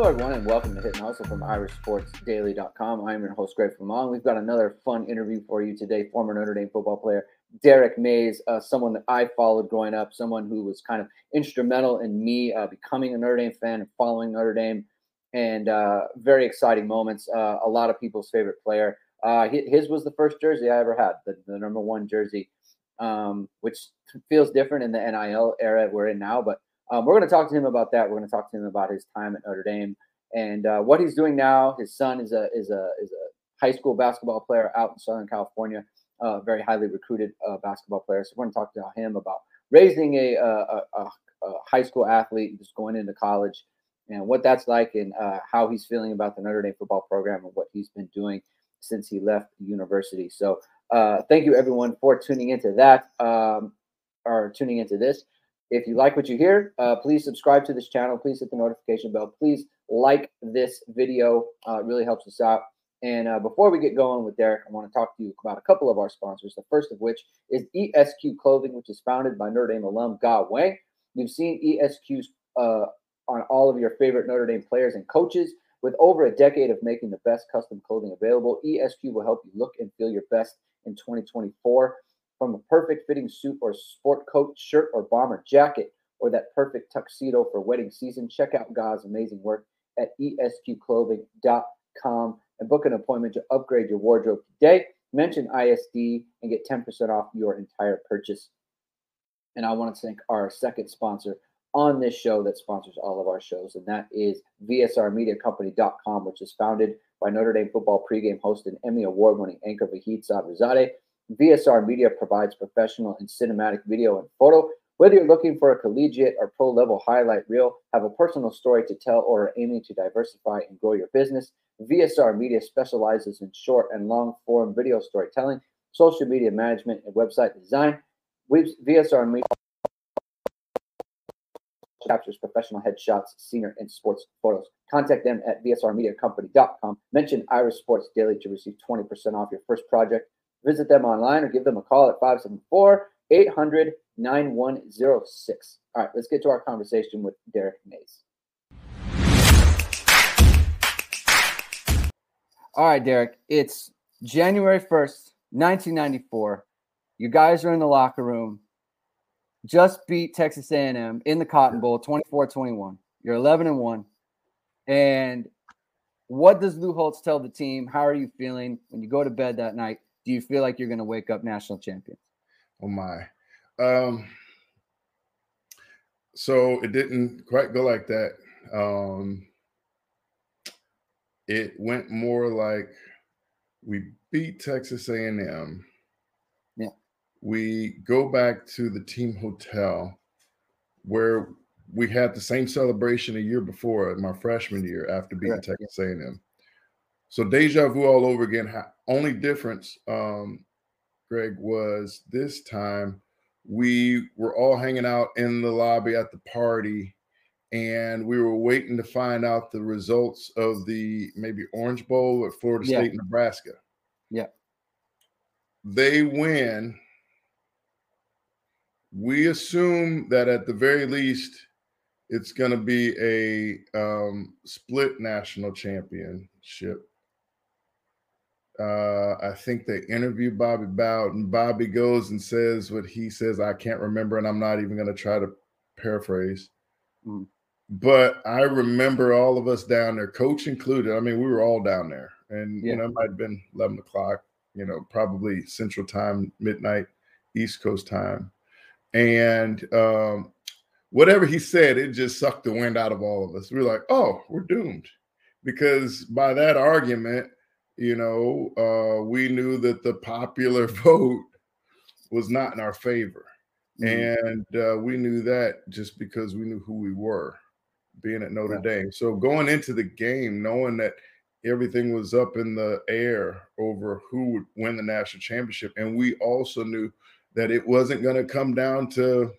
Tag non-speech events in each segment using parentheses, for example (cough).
Hello, everyone, and welcome to Hit and Hustle from IrishSportsDaily.com. I'm your host, Greg Flamong. We've got another fun interview for you today. Former Notre Dame football player Derrick Mayes, uh, someone that I followed growing up, someone who was kind of instrumental in me uh, becoming a Notre Dame fan and following Notre Dame, and uh, very exciting moments. Uh, a lot of people's favorite player. Uh, his was the first jersey I ever had, the, the number one jersey, um, which feels different in the NIL era we're in now, but um, we're going to talk to him about that. We're going to talk to him about his time at Notre Dame and uh, what he's doing now. His son is a is a is a high school basketball player out in Southern California, uh, very highly recruited uh, basketball player. So we're going to talk to him about raising a, a, a, a, high school athlete just going into college and what that's like and uh, how he's feeling about the Notre Dame football program and what he's been doing since he left university. So uh, thank you everyone for tuning into that um, or tuning into this. If you like what you hear, uh, please subscribe to this channel. Please hit the notification bell. Please like this video. Uh, it really helps us out. And uh, before we get going with Derrick, I want to talk to you about a couple of our sponsors. The first of which is ESQ Clothing, which is founded by Notre Dame alum Ga Wang. You've seen ESQ's uh, on all of your favorite Notre Dame players and coaches. With over a decade of making the best custom clothing available, ESQ will help you look and feel your best in 2024. From a perfect fitting suit or sport coat, shirt, or bomber jacket, or that perfect tuxedo for wedding season, check out God's amazing work at esqclothing.com and book an appointment to upgrade your wardrobe today. Mention ISD and get 10% off your entire purchase. And I want to thank our second sponsor on this show that sponsors all of our shows, and that is VSRMediaCompany.com, which is founded by Notre Dame football pregame host and Emmy Award winning anchor Vahid Sadrzadeh. VSR Media provides professional and cinematic video and photo. Whether you're looking for a collegiate or pro level highlight reel, have a personal story to tell, or are aiming to diversify and grow your business, VSR Media specializes in short and long form video storytelling, social media management, and website design. VSR Media captures professional headshots, senior, and sports photos. Contact them at vsrmediacompany.com. Mention Irish Sports Daily to receive 20% off your first project. Visit them online or give them a call at 574 800 9106. All right, let's get to our conversation with Derrick Mayes. All right, Derrick, it's January 1st, 1994. You guys are in the locker room. Just beat Texas A&M in the Cotton Bowl 24-21. You're 11 and 1. And what does Lou Holtz tell the team? How are you feeling when you go to bed that night? Do you feel like you're going to wake up national champion? Oh my. Um, so it didn't quite go like that. Um, it went more like we beat Texas A&M. Yeah. We go back to the team hotel where we had the same celebration a year before, my freshman year, after beating Texas A&M. So deja vu all over again. Only difference, um, Greg, was this time we were all hanging out in the lobby at the party and we were waiting to find out the results of the maybe Orange Bowl at Florida yeah. State, Nebraska. Yeah. They win. We assume that at the very least, it's going to be a um, split national championship. Uh, I think they interview Bobby Bowden. Bobby goes and says what he says. I can't remember, and I'm not even going to try to paraphrase. Mm. But I remember all of us down there, coach included. I mean, we were all down there, and yeah. you know, it might have been 11 o'clock. You know, probably Central Time, midnight, East Coast time, and um, whatever he said, it just sucked the wind out of all of us. We were like, "Oh, we're doomed," because by that argument you know, uh, we knew that the popular (laughs) vote was not in our favor. Mm-hmm. And uh, we knew that just because we knew who we were being at Notre yeah. Dame. So going into the game, knowing that everything was up in the air over who would win the national championship. And we also knew that it wasn't going to come down to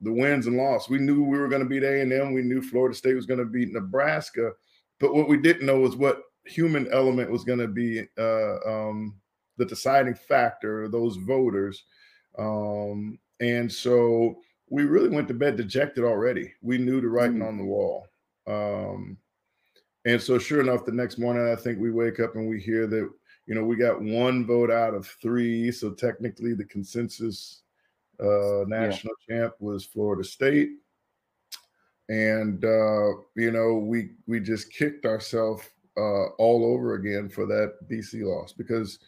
the wins and loss. We knew we were going to beat A&M. We knew Florida State was going to beat Nebraska. But what we didn't know was what human element was going to be uh, um, the deciding factor, those voters. Um, and so we really went to bed dejected already. We knew the writing mm. on the wall. Um, And so, sure enough, the next morning, I think we wake up and we hear that you know we got one vote out of three. So technically, the consensus uh, national yeah. champ was Florida State, and uh, you know we we just kicked ourselves uh, all over again for that BC loss because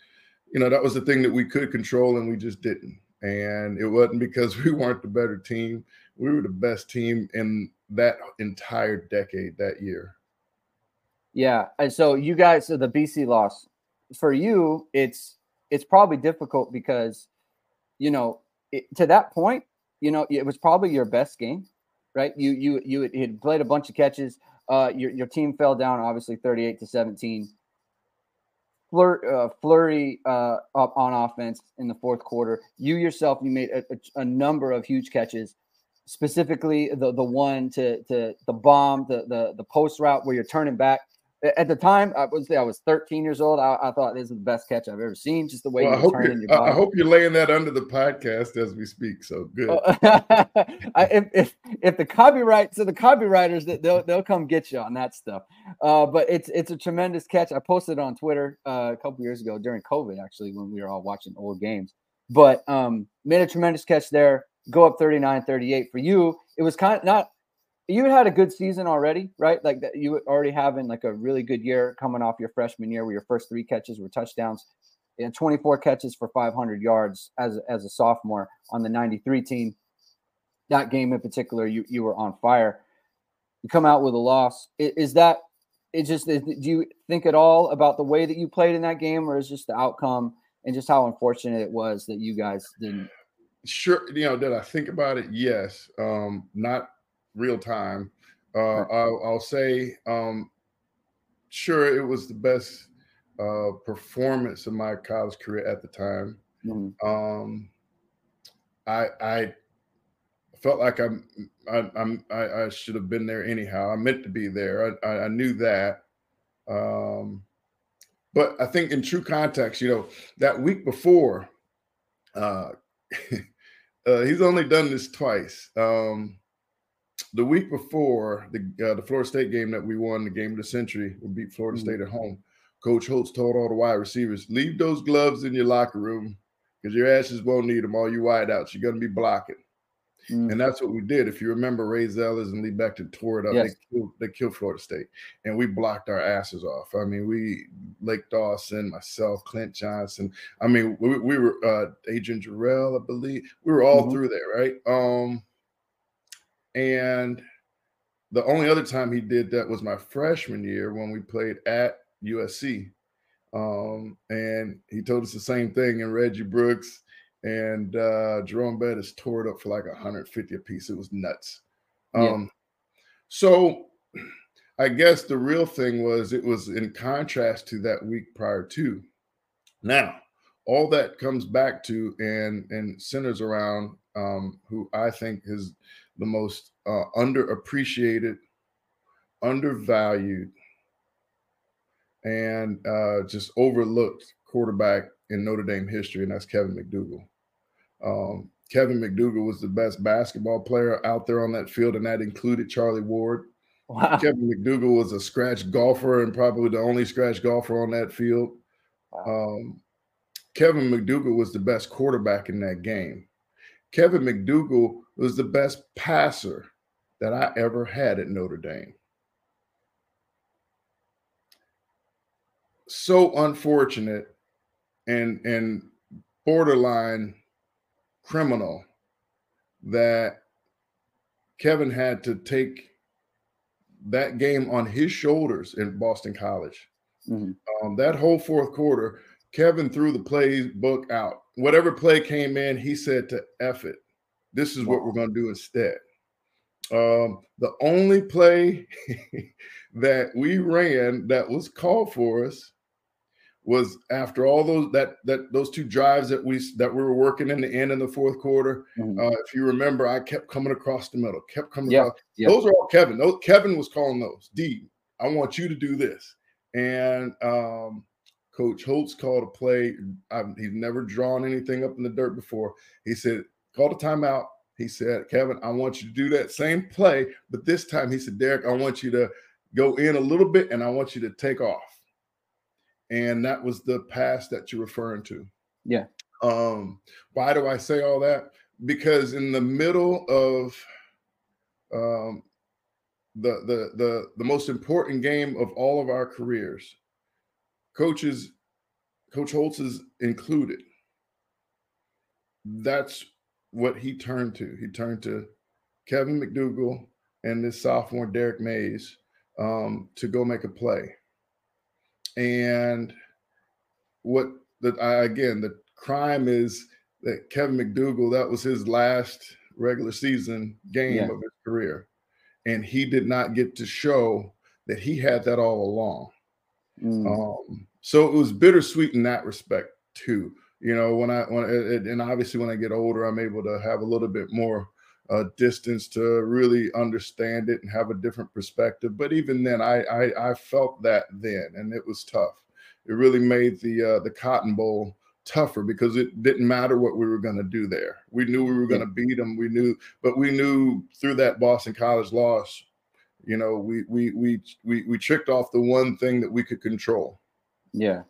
you know that was the thing that we could control and we just didn't. And it wasn't because (laughs) we weren't the better team; we were the best team in that entire decade that year. Yeah, and so you guys, so the BC loss for you, it's it's probably difficult because you know it, to that point, you know, it was probably your best game, right? You you you had played a bunch of catches. Uh, your your team fell down obviously thirty eight to seventeen. Flur, uh, flurry uh, up on offense in the fourth quarter. You yourself, you made a, a, a, number of huge catches, specifically the the one to to the bomb, the the the post route where you're turning back at the time, I was I was 13 years old. I, I, thought this is the best catch I've ever seen. Just the way well, you I hope turning your body. I hope you're laying that under the podcast as we speak. So good. (laughs) I, if, if if the copyright, so the copywriters that they'll they'll come get you on that stuff. Uh, but it's it's a tremendous catch. I posted on Twitter uh, a couple years ago during COVID, actually, when we were all watching old games. But um, made a tremendous catch there. Go up 39-38 for you. It was kind of not you had a good season already, right? Like that you were already having like a really good year coming off your freshman year where your first three catches were touchdowns and 24 catches for 500 yards as, as a sophomore on the 93 team. That game in particular, you, you were on fire. You come out with a loss. Is, is that, it just, do you think at all about the way that you played in that game or is just the outcome and just how unfortunate it was that you guys didn't? Sure. You know, did I think about it? Yes. Um, not real time. Uh, I'll, I'll, say, um, sure, it was the best uh, performance of my college career at the time. Mm-hmm. Um, I, I felt like I'm, I, I'm, I, I, should have been there anyhow. I meant to be there. I, I, I knew that. Um, but I think in true context, you know, that week before, uh, (laughs) uh, he's only done this twice. Um, the week before the uh, the Florida State game that we won, the game of the century, we beat Florida mm-hmm. State at home. Coach Holtz told all the wide receivers, leave those gloves in your locker room because your asses won't need them. All you wideouts, you're going to be blocking. Mm-hmm. And that's what we did. If you remember, Ray Zellars and Lee Becton tore it up. Yes. They, killed, they killed Florida State, and we blocked our asses off. I mean, we Lake Dawson, myself, Clint Johnson. I mean, we, we were uh, Adrian Jarrell, I believe. We were all mm-hmm. through there, right? Um, and the only other time he did that was my freshman year when we played at USC. Um, and he told us the same thing. And Reggie Brooks and uh, Jerome Bettis tore it up for like 150 a piece. It was nuts. Um, yeah. So I guess the real thing was it was in contrast to that week prior to. Now, all that comes back to and and centers around um, who I think is the most uh, underappreciated, undervalued, and uh, just overlooked quarterback in Notre Dame history, and that's Kevin McDougal. Um, Kevin McDougal was the best basketball player out there on that field, and that included Charlie Ward. Wow. Kevin McDougal was a scratch golfer and probably the only scratch golfer on that field. Wow. Um, Kevin McDougal was the best quarterback in that game. Kevin McDougal was the best passer that I ever had at Notre Dame. So unfortunate and and borderline criminal that Kevin had to take that game on his shoulders in Boston College. Mm-hmm. Um, that whole fourth quarter, Kevin threw the playbook out. Whatever play came in, he said to F it. This is what we're going to do instead. Um, the only play (laughs) that we ran that was called for us was after all those that that those two drives that we that we were working in the end in the fourth quarter. Mm-hmm. Uh, if you remember, I kept coming across the middle, kept coming yeah. Those are all Kevin. Those, Kevin was calling those. D, I want you to do this. And um, Coach Holtz called a play. I, he's never drawn anything up in the dirt before. He said, called a timeout. He said, Kevin, I want you to do that same play, but this time he said, Derrick, I want you to go in a little bit and I want you to take off. And that was the pass that you're referring to. Yeah. Um, why do I say all that? Because in the middle of um, the the the the most important game of all of our careers, coaches, Coach Holtz is included. That's what he turned to. He turned to Kevin McDougal and this sophomore Derrick Mayes um, to go make a play. And what that I again the crime is that Kevin McDougal that was his last regular season game yeah. of his career, and he did not get to show that he had that all along. Mm. Um, so it was bittersweet in that respect too. You know, when I when it, and obviously when I get older, I'm able to have a little bit more uh, distance to really understand it and have a different perspective. But even then, I, I, I felt that then, and it was tough. It really made the uh, the Cotton Bowl tougher because it didn't matter what we were going to do there. We knew we were going to beat them. We knew, but we knew through that Boston College loss, you know, we we we we we tricked off the one thing that we could control. Yeah,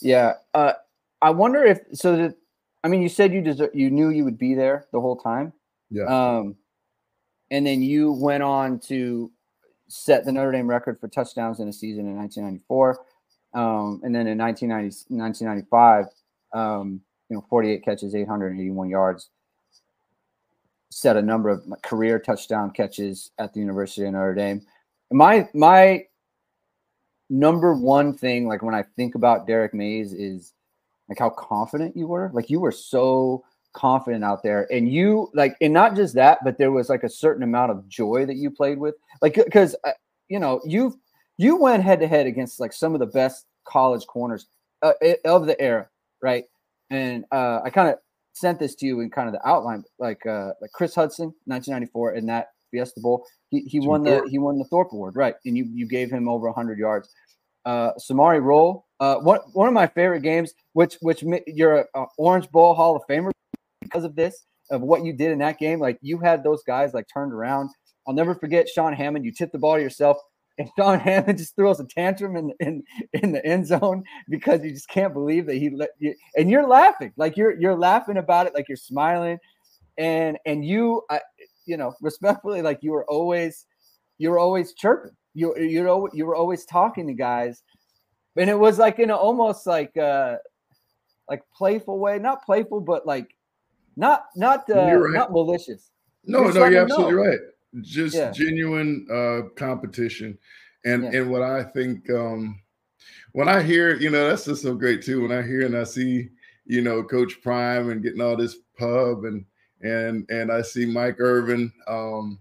yeah. Uh, I wonder if so. That I mean, you said you deserve, you knew you would be there the whole time. Yeah. Um, and then you went on to set the Notre Dame record for touchdowns in a season in 1994. Um, and then in 1990, 1995, um, you know, 48 catches, 881 yards, set a number of career touchdown catches at the University of Notre Dame. My my number one thing, like when I think about Derrick Mayes, is like how confident you were. Like you were so confident out there and you like and not just that but there was like a certain amount of joy that you played with. Like because uh, you know you you went head to head against like some of the best college corners uh, of the era right? And uh, i kind of sent this to you in kind of the outline like uh like chris hudson 1994 in that fiesta bowl he, he won the he won the thorpe award right and you you gave him over 100 yards uh Samari Rolle. uh one one of my favorite games which which you're orange bowl hall of famer because of this, of what you did in that game. Like you had those guys like turned around. I'll never forget Sean Hammond. You tipped the ball to yourself, and (laughs) Sean Hammond just throws a tantrum in in in the end zone because you just can't believe that he let you. And you're laughing, like you're you're laughing about it, like you're smiling, and and you, I, you know, respectfully, like you were always you were always chirping. You you know you were always talking to guys, and it was like in an almost like uh like playful way, not playful, but like not not uh, right. not malicious. No, no, you're absolutely know. right. Just yeah. genuine uh, competition, and yeah. and what I think um, when I hear, you know, that's just so great too. When I hear and I see, you know, Coach Prime and getting all this pub and and and I see Mike Irvin, um,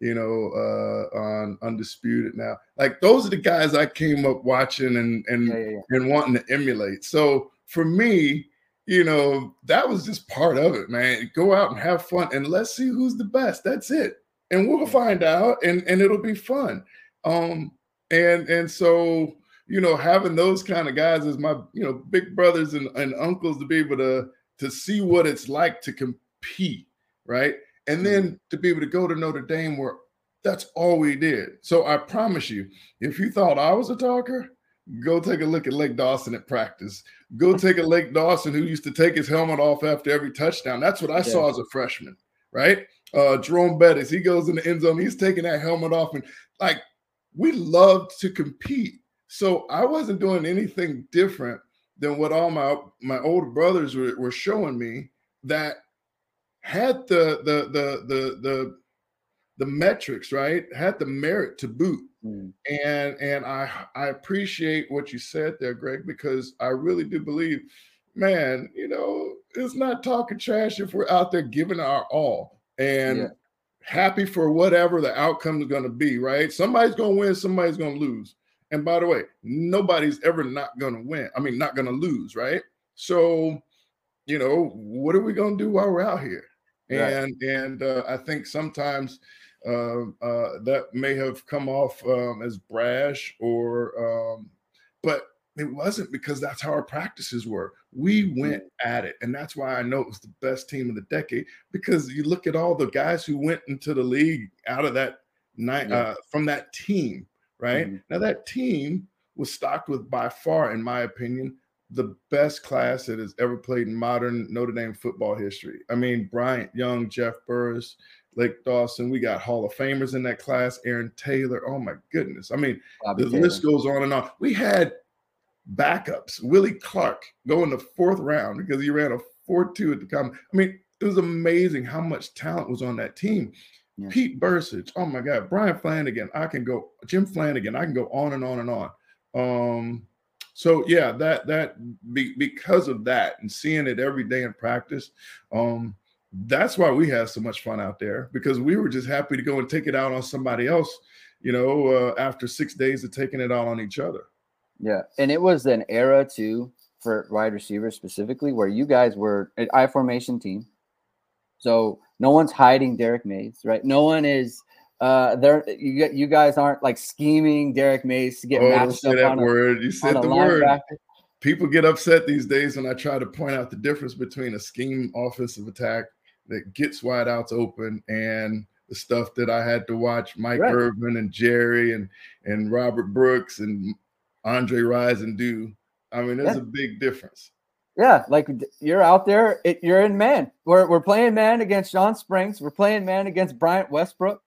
you know, uh, on Undisputed now. Like those are the guys I came up watching and and yeah, and wanting to emulate. So for me, you know, that was just part of it, man. Go out and have fun and let's see who's the best. That's it. And we'll find out and, and it'll be fun. Um, and and so, you know, having those kind of guys as my, you know, big brothers and, and uncles to be able to to see what it's like to compete, right? And then mm-hmm. to be able to go to Notre Dame where that's all we did. So I promise you, if you thought I was a talker, Go take a look at Lake Dawson at practice. Go (laughs) take a Lake Dawson who used to take his helmet off after every touchdown. That's what I yeah. saw as a freshman, right? Uh, Jerome Bettis, he goes in the end zone, he's taking that helmet off, and like we loved to compete. So I wasn't doing anything different than what all my my older brothers were, were showing me that had the the the the the the metrics, right? Had the merit to boot. Mm. And and I I appreciate what you said there, Greg, because I really do believe, man, you know, it's not talking trash if we're out there giving our all and yeah. happy for whatever the outcome is going to be, right? Somebody's going to win, somebody's going to lose. And by the way, nobody's ever not going to win. I mean, not going to lose, right? So, you know, what are we going to do while we're out here? And right. and uh, I think sometimes uh, uh, that may have come off um, as brash or, um, but it wasn't because that's how our practices were. We went at it, and that's why I know it was the best team of the decade. Because you look at all the guys who went into the league out of that night yeah. uh, from that team, right? Mm-hmm. Now that team was stocked with by far, in my opinion, the best class that has ever played in modern Notre Dame football history. I mean, Bryant Young, Jeff Burris, Lake Dawson. We got Hall of Famers in that class. Aaron Taylor. Oh my goodness! I mean, Bobby the Taylor. list goes on and on. We had backups. Willie Clark going the fourth round because he ran a four-two at the time. I mean, it was amazing how much talent was on that team. Yeah. Pete Bercich. Oh my God. Brian Flanagan. I can go. Jim Flanagan. I can go on and on and on. Um, so yeah, that that be, because of that and seeing it every day in practice, um, that's why we had so much fun out there because we were just happy to go and take it out on somebody else, you know, uh, after six days of taking it out on each other. Yeah, and it was an era too for wide receivers specifically where you guys were an I formation team, so no one's hiding Derrick Mayes, right? No one is uh there you you guys aren't like scheming Derrick Mayes to get oh, matched up that on word. A, you said the word. People get upset these days when I try to point out the difference between a scheme offensive attack that gets wideouts open and the stuff that I had to watch Mike right. Irvin and Jerry and and Robert Brooks and Andre Rison do. I mean, there's yeah. a big difference. Yeah, like you're out there, it, you're in man. We're we're playing man against Shawn Springs. We're playing man against Bryant Westbrook,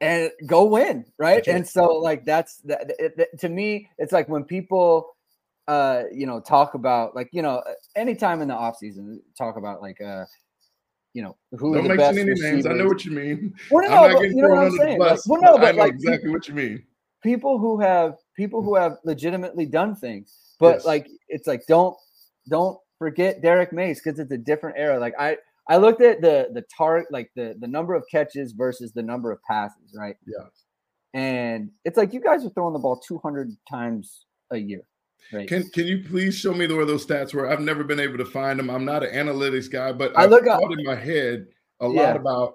and go win, right? And so, like that's that. It, to me, it's like when people, uh, you know, talk about like you know, anytime in the off season, talk about like uh, you know, who don't mention any names. I know what you mean. Well, no, I'm not getting you know what I'm saying. Bus, like, well, no, but I know like, exactly what you mean. People who have people who have legitimately done things, but yes. like it's like don't don't forget Derrick Mayes because it's a different era. Like I I looked at the the target like the the number of catches versus the number of passes, right? Yeah. And it's like you guys are throwing the ball 200 times a year. Right. Can Can you please show me where those stats were? I've never been able to find them. I'm not an analytics guy, but I look thought in my head a yeah. lot about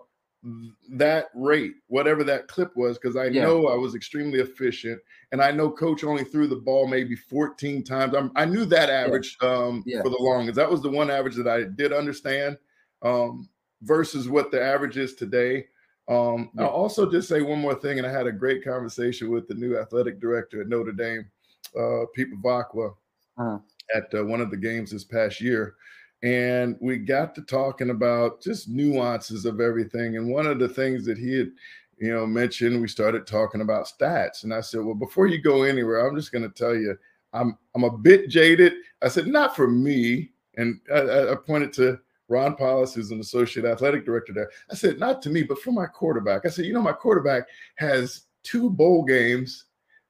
that rate, whatever that clip was, because I yeah. know I was extremely efficient, and I know Coach only threw the ball maybe 14 times. I'm, i knew that average yeah. Um, yeah. for the longest. That was the one average that I did understand um, versus what the average is today. Um, I'll also just say one more thing, and I had a great conversation with the new athletic director at Notre Dame uh, Pete Bevacqua uh-huh. at uh, one of the games this past year. And we got to talking about just nuances of everything. And one of the things that he had, you know, mentioned, we started talking about stats. And I said, well, before you go anywhere, I'm just going to tell you, I'm I'm a bit jaded. I said, not for me. And I, I pointed to Ron Powlus, who's an associate athletic director there. I said, not to me, but for my quarterback. I said, you know, my quarterback has two bowl games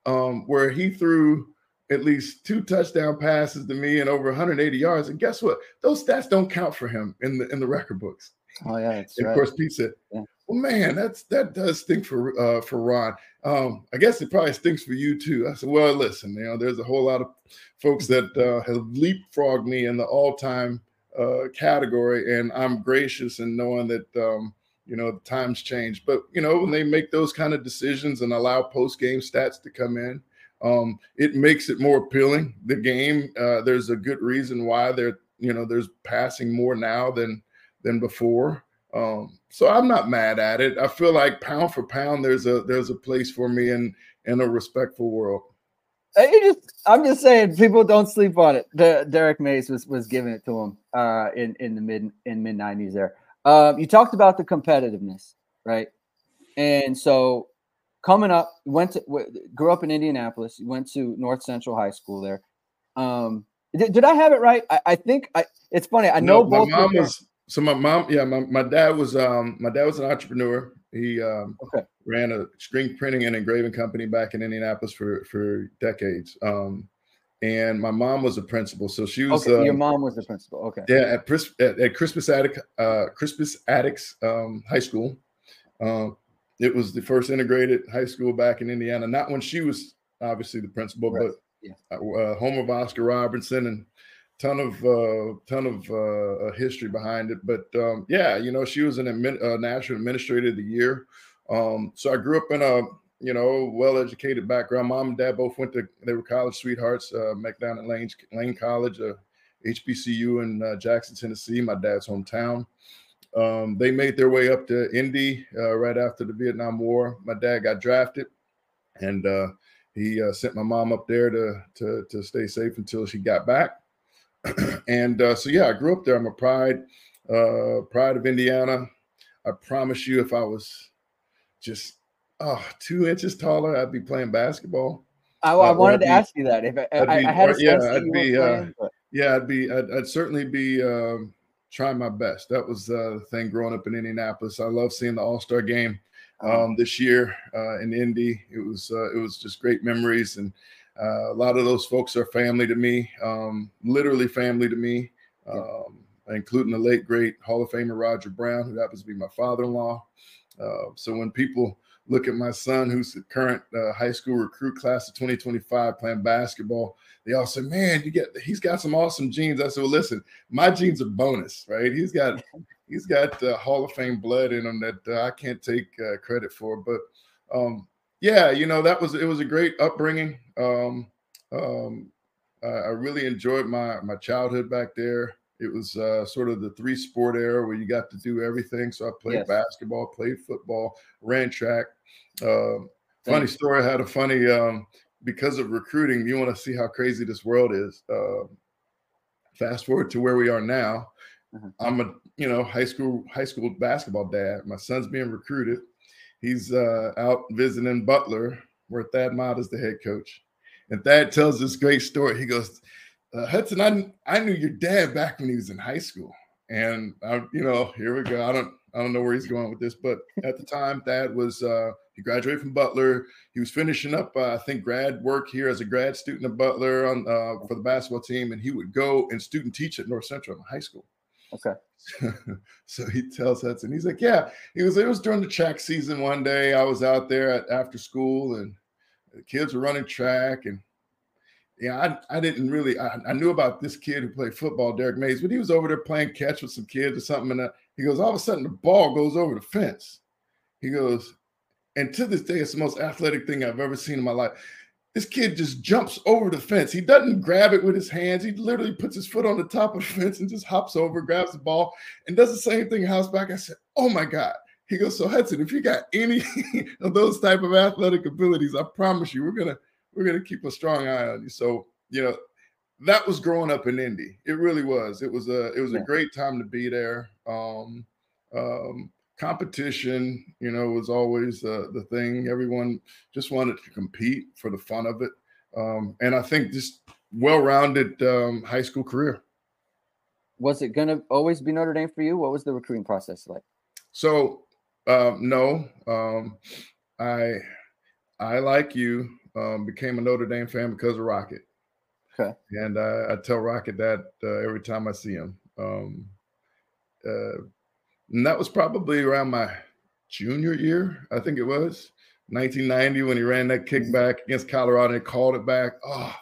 um, where he threw at least two touchdown passes to me and over 180 yards. And guess what? Those stats don't count for him in the in the record books. Oh yeah, of right. course, Pete said, yeah. "Well, man, that's that does stink for uh, for Ron. Um, I guess it probably stinks for you too." I said, "Well, listen, you know, there's a whole lot of folks that uh, have leapfrogged me in the all-time uh, category, and I'm gracious in knowing that." Um, you know, the times change, but you know, when they make those kind of decisions and allow post-game stats to come in, um, it makes it more appealing. The game, uh, there's a good reason why there, you know, there's passing more now than than before. Um, so I'm not mad at it. I feel like pound for pound, there's a there's a place for me in in a respectful world. Just, I'm just saying, people don't sleep on it. The, Derrick Mayes was was giving it to him uh, in in the mid in mid '90s. There, um, you talked about the competitiveness, right? And so coming up, went to grew up in Indianapolis. Went to North Central High School there. Um, did, did I have it right? I, I think I. It's funny. I know no, both. My mom was so my mom. Yeah, my, my dad was um my dad was an entrepreneur. He um okay. ran a screen printing and engraving company back in Indianapolis for for decades. Um, and my mom was a principal, so she was. Okay, uh, your mom was the principal. Okay. Yeah, at, at, at Crispus Attic, uh, Crispus Attucks um, High School. Um, it was the first integrated high school back in Indiana. Not when she was obviously the principal, right. but yeah. Uh, uh, home of Oscar Robertson and ton of uh, ton of uh, history behind it. But um, yeah, you know, she was an admin, uh, national administrator of the year. Um, so I grew up in a you know well-educated background. Mom and dad both went to they were college sweethearts. Uh, Lane Lane College, uh, HBCU in uh, Jackson, Tennessee, my dad's hometown. Um, they made their way up to Indy uh, right after the Vietnam War. My dad got drafted, and uh, he uh, sent my mom up there to to to stay safe until she got back. (clears throat) and uh, so yeah, I grew up there. I'm a pride uh, pride of Indiana. I promise you, if I was just oh, two inches taller, I'd be playing basketball. I, I wanted to be, ask you that. If I, I, I had a yeah, I'd be, playing, uh, yeah, I'd be, I'd, I'd certainly be um, trying my best. That was uh, the thing growing up in Indianapolis. I love seeing the All Star game uh-huh. um, this year uh, in Indy. It was, uh, it was just great memories, and uh, a lot of those folks are family to me, um, literally family to me. Um, including the late great Hall of Famer Roger Brown, who happens to be my father-in-law. Uh, so when people look at my son, who's the current uh, high school recruit class of 2025 playing basketball. They all say, "Man, you get he's got some awesome genes." I said, "Well, listen, my genes are bonus, right? He's got he's got uh, Hall of Fame blood in him that uh, I can't take uh, credit for." But um, yeah, you know that was it was a great upbringing. Um, um, I really enjoyed my my childhood back there. It was uh, sort of the three sport era where you got to do everything. So I played yes. basketball, played football, ran track. Uh, funny story. I had a funny um, because of recruiting. You want to see how crazy this world is. Uh, fast forward to where we are now. Mm-hmm. I'm a you know high school high school basketball dad. My son's being recruited. He's uh, out visiting Butler, where Thad Matta is the head coach. And Thad tells this great story. He goes, uh, Hudson, I, I knew your dad back when he was in high school, and I, you know, here we go. I don't I don't know where he's going with this, but at the time, Thad was uh, he graduated from Butler. He was finishing up, uh, I think, grad work here as a grad student at Butler on uh, for the basketball team, and he would go and student teach at North Central high school. Okay. (laughs) so he tells Hudson, he's like, yeah, he was. It was during the track season one day. I was out there at, after school, and the kids were running track, and yeah, I, I didn't really I, I, knew about this kid who played football, Derrick Mayes, but he was over there playing catch with some kids or something. And uh, he goes, all of a sudden the ball goes over the fence. He goes, and to this day, it's the most athletic thing I've ever seen in my life. This kid just jumps over the fence. He doesn't grab it with his hands. He literally puts his foot on the top of the (laughs) fence and just hops over, grabs the ball, and does the same thing house back. I said, Oh my God. He goes, So Hudson, if you got (laughs) any of those type of athletic abilities, I promise you, we're gonna we're to keep a strong eye on you. So, you know, that was growing up in Indy. It really was. It was a it was a great time to be there. Um, um, competition, you know, was always uh, the thing. Everyone just wanted to compete for the fun of it, um, and I think just well-rounded um, high school career. Was it going to always be Notre Dame for you? What was the recruiting process like? So, um, no, um, I I like you um, became a Notre Dame fan because of Rocket. Okay. And I, I tell Rocket that uh, every time I see him. Um, uh, and that was probably around my junior year, I think it was 1990 when he ran that mm-hmm. kickback against Colorado and called it back. Oh,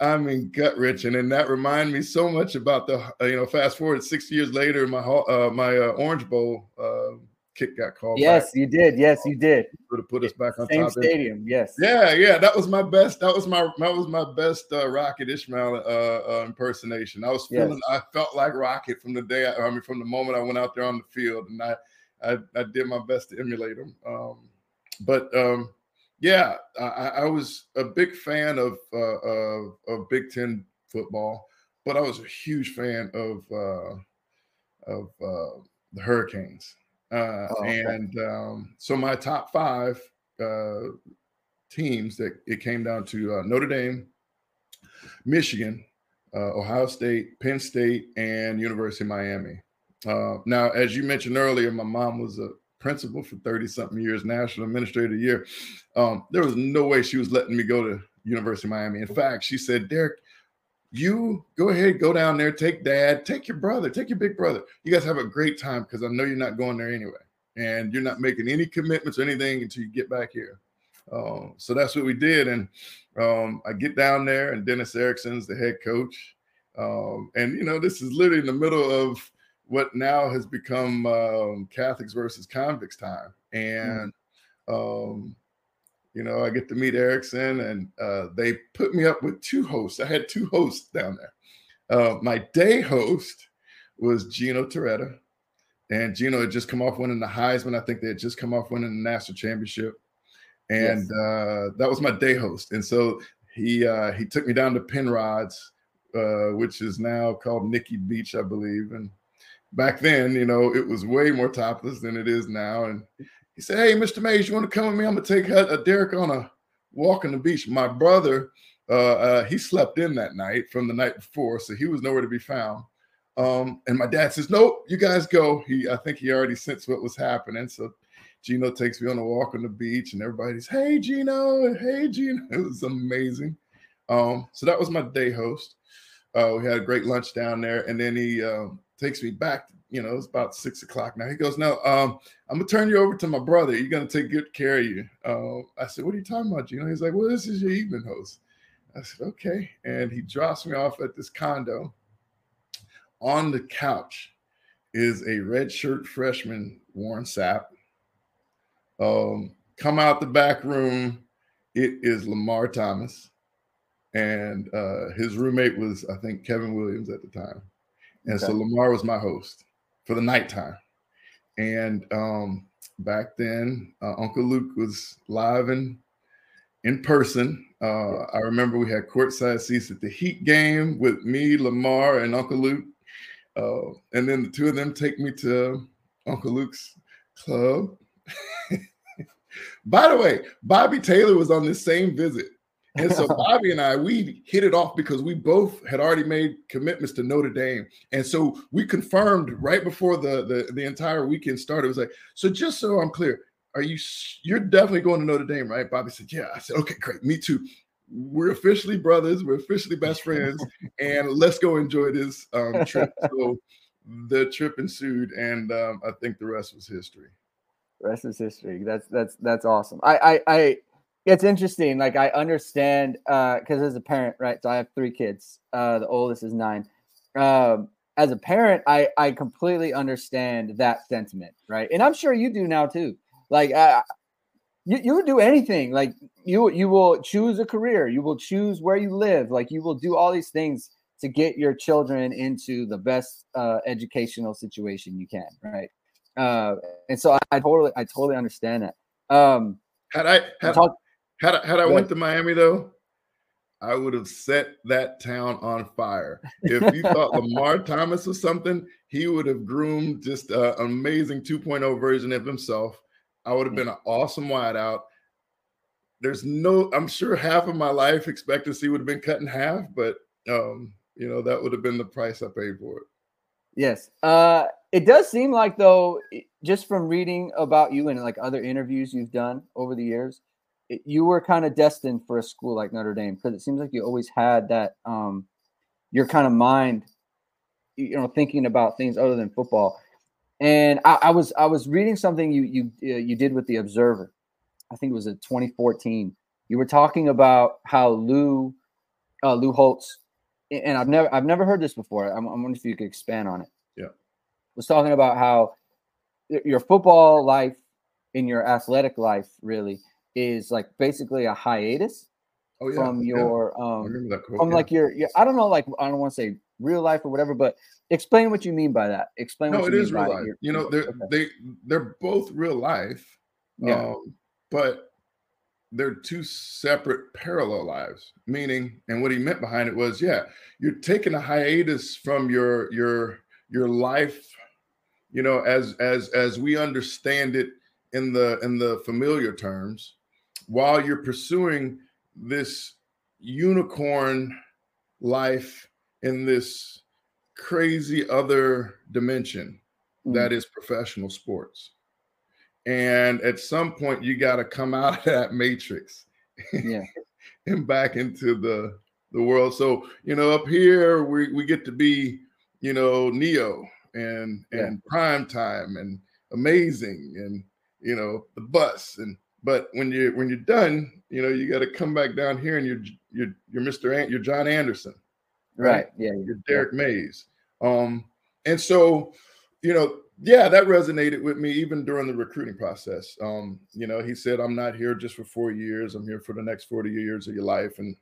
I mean, gut wrenching, and that reminded me so much about the you know. Fast forward six years later, my uh, my uh, Orange Bowl uh, kick got called. Yes, back. you did. Yes, you did. Would have put us back on Same top. stadium. Yes. Yeah, yeah. That was my best. That was my that was my best uh, Rocket Ismail uh, uh, impersonation. I was feeling. Yes. I felt like Rocket from the day. I, I, mean, from the moment I went out there on the field, and I I, I did my best to emulate him. Um, but um, yeah, I, I, was a big fan of, uh, of of Big Ten football, but I was a huge fan of uh, of uh, the Hurricanes. Uh, oh, okay. And um, so my top five uh, teams that it came down to uh, Notre Dame, Michigan, uh, Ohio State, Penn State, and University of Miami. Uh, now, as you mentioned earlier, my mom was a principal for 30 something years, national administrator of year. Um, there was no way she was letting me go to University of Miami. In fact, she said, Derrick, you go ahead, go down there, take dad, take your brother, take your big brother. You guys have a great time because I know you're not going there anyway. And you're not making any commitments or anything until you get back here. Um, so that's what we did. And um, I get down there, and Dennis Erickson's the head coach. Um, and, you know, this is literally in the middle of what now has become um, Catholics versus convicts time. And, mm you know, I get to meet Erickson, and uh, they put me up with two hosts. I had two hosts down there. Uh, my day host was Gino Torretta, and Gino had just come off winning the Heisman. I think they had just come off winning the national championship. and yes. uh, that was my day host. And so he uh, he took me down to Penrod's, uh, which is now called Nikki Beach, I believe. And back then, you know, it was way more topless than it is now. And he said, "Hey, Mr. Mayes, you want to come with me? I'm gonna take a Derrick on a walk on the beach." My brother, uh, uh, he slept in that night from the night before, so he was nowhere to be found. Um, and my dad says, "Nope, you guys go." He, I think he already sensed what was happening, so Gino takes me on a walk on the beach, and everybody's, "Hey, Gino! Hey, Gino!" (laughs) It was amazing. Um, so that was my day host. Uh, we had a great lunch down there, and then he uh, takes me back. You know, it's about six o'clock now. He goes, "No, um, I'm gonna turn you over to my brother. He's gonna take good care of you." Uh, I said, "What are you talking about, Gino?" He's like, "Well, this is your evening host." I said, "Okay," and he drops me off at this condo. On the couch is a red shirt freshman, Warren Sapp. Um, come out the back room. It is Lamar Thomas and uh, his roommate was I think Kevin Williams at the time, and okay. so Lamar was my host for the nighttime. And um, back then, uh, Uncle Luke was live and in person. Uh, I remember we had courtside seats at the Heat game with me, Lamar, and Uncle Luke. Uh, and then the two of them take me to Uncle Luke's club. (laughs) By the way, Bobby Taylor was on the same visit. And so (laughs) Bobby and I, we hit it off because we both had already made commitments to Notre Dame. And so we confirmed right before the, the, the entire weekend started. It was like, so just so I'm clear, are you you're definitely going to Notre Dame, right? Bobby said, Yeah. I said, okay, great, me too. We're officially brothers, we're officially best friends, (laughs) and let's go enjoy this um, trip. (laughs) so the trip ensued, and um, I think the rest was history. rest is history. That's that's that's awesome. I I I it's interesting. Like I understand because uh, as a parent, right? So I have three kids. Uh, the oldest is nine. Um, as a parent, I I completely understand that sentiment, right? And I'm sure you do now too. Like uh, you you would do anything. Like you you will choose a career. You will choose where you live. Like you will do all these things to get your children into the best uh, educational situation you can, right? Uh, and so I, I, totally I totally understand that. Um, had I had, talk, had I, had I went to Miami though, I would have set that town on fire. If you thought Lamar (laughs) Thomas was something, he would have groomed just an amazing 2.0 version of himself. I would have been an awesome wideout. There's no, I'm sure half of my life expectancy would have been cut in half, but um, you know, that would have been the price I paid for it. Yes. Uh it does seem like though, just from reading about you and like other interviews you've done over the years, you were kind of destined for a school like Notre Dame because it seems like you always had that um your kind of mind you know thinking about things other than football. And I, I was I was reading something you you uh, you did with the Observer. I think it was in 2014 you were talking about how Lou uh, Lou Holtz and I've never I've never heard this before. I'm, I'm wondering if you could expand on it. Yeah. Was talking about how your football life in your athletic life really is like basically a hiatus oh, yeah, from your yeah. um from yeah. like your, your I don't know like I don't want to say real life or whatever, but explain what you mean by that. Explain no, what it is real life. Your, you know, they're okay. they they're both real life, yeah. Um, but they're two separate parallel lives. Meaning, and what he meant behind it was, yeah, you're taking a hiatus from your your your life, you know, as as as we understand it in the in the familiar terms while you're pursuing this unicorn life in this crazy other dimension mm. that is professional sports. And at some point, you got to come out of that matrix, (laughs) yeah, and back into the the world. So you know, up here we we get to be, you know, Neo and and yeah. prime time and amazing and you know the bus and but when you when you're done, you know, you got to come back down here and you're you're you're Mr. An- you're John Anderson. Right. right. Yeah. You're Derrick yeah. Mayes. Um, and so, you know, yeah, that resonated with me even during the recruiting process. Um, you know, he said, I'm not here just for four years, I'm here for the next 40 years of your life. And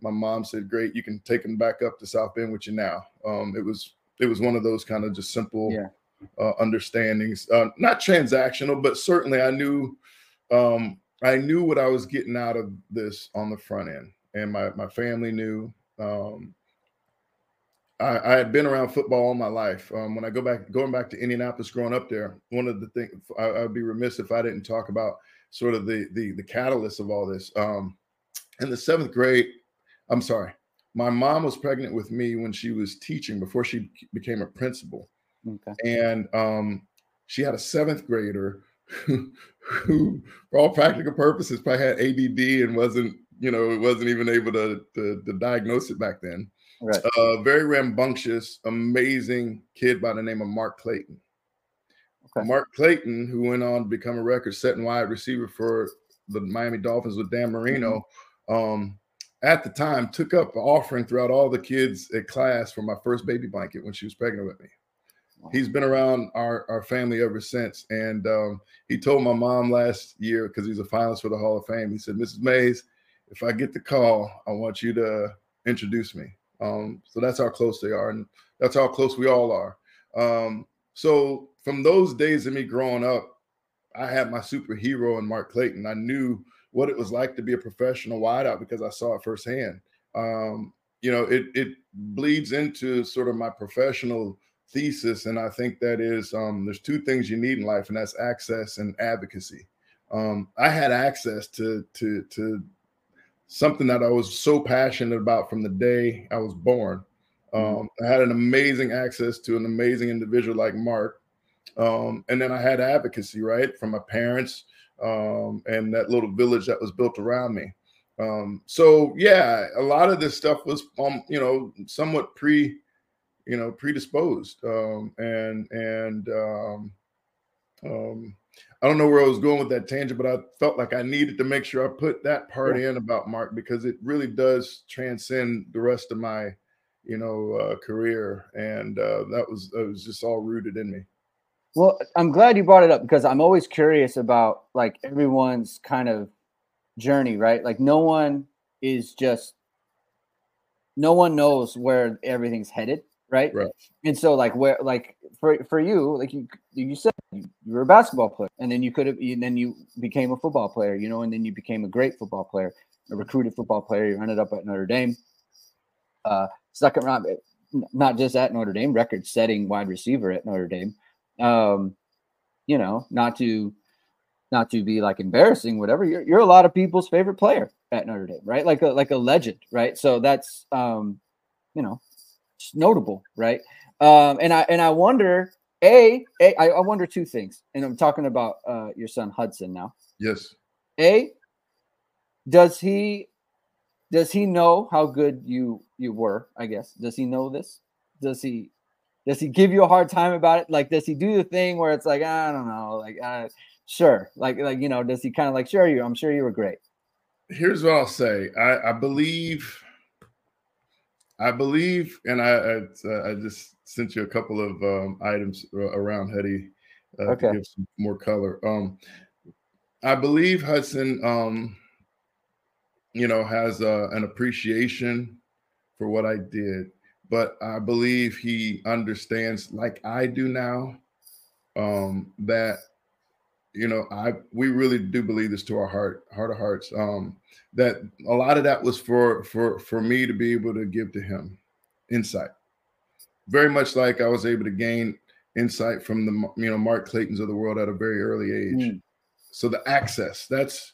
my mom said, Great, you can take him back up to South Bend with you now. Um, it was it was one of those kind of just simple yeah. uh, understandings, uh, not transactional, but certainly I knew um, I knew what I was getting out of this on the front end, and my my family knew. Um, I, I, had been around football all my life. Um, when I go back, going back to Indianapolis, growing up there, one of the things I, would be remiss if I didn't talk about sort of the the the catalyst of all this. Um, in the seventh grade, I'm sorry, my mom was pregnant with me when she was teaching before she became a principal, okay. and um, she had a seventh grader who, who, for all practical purposes, probably had ADD and wasn't, you know, wasn't even able to, to, to diagnose it back then. Right. Uh, very rambunctious, amazing kid by the name of Mark Clayton. Okay. Mark Clayton, who went on to become a record-setting wide receiver for the Miami Dolphins with Dan Marino, mm-hmm. um, at the time took up an offering throughout all the kids at class for my first baby blanket when she was pregnant with me. He's been around our, our family ever since. And um, he told my mom last year, because he's a finalist for the Hall of Fame, he said, Mrs. Mayes, if I get the call, I want you to introduce me. Um, so that's how close they are. And that's how close we all are. Um, so from those days of me growing up, I had my superhero in Mark Clayton. I knew what it was like to be a professional wideout because I saw it firsthand. Um, you know, it it bleeds into sort of my professional thesis, and I think that is um, there's two things you need in life, and that's access and advocacy. Um, I had access to to to something that I was so passionate about from the day I was born. Mm-hmm. Um, I had an amazing access to an amazing individual like Mark, um, and then I had advocacy right from my parents um, and that little village that was built around me. Um, so yeah, a lot of this stuff was, um, you know, somewhat pre, you know, predisposed, um, and and um, um, I don't know where I was going with that tangent, but I felt like I needed to make sure I put that part yeah. in about Mark because it really does transcend the rest of my, you know, uh, career, and uh, that was that was just all rooted in me. Well, I'm glad you brought it up because I'm always curious about like everyone's kind of journey, right? Like no one is just no one knows where everything's headed, right? Right. And so like where like for for you, like you you said you, you were a basketball player and then you could have and then you became a football player, you know, and then you became a great football player, a recruited football player, you ended up at Notre Dame. Uh second round not just at Notre Dame, record setting wide receiver at Notre Dame um, you know, not to not to be like embarrassing, whatever. You're you're a lot of people's favorite player at Notre Dame, right? Like a like a legend, right? So that's um, you know, notable, right? Um, and I and I wonder, a, a I, I wonder two things, and I'm talking about uh, your son Hudson now. Yes. A, does he does he know how good you you were? I guess does he know this? Does he does he give you a hard time about it? Like, does he do the thing where it's like, I don't know, like, uh, sure, like, like you know, does he kind of like, sure, you, I'm sure you were great. Here's what I'll say. I, I believe, I believe, and I, I, I just sent you a couple of um, items around Huddy uh, okay. to give some more color. Um, I believe Hudson, um, you know, has uh, an appreciation for what I did but I believe he understands, like I do now, um, that you know I we really do believe this to our heart, heart of hearts. Um, that a lot of that was for for for me to be able to give to him insight, very much like I was able to gain insight from the you know Mark Claytons of the world at a very early age. Mm. So the access, that's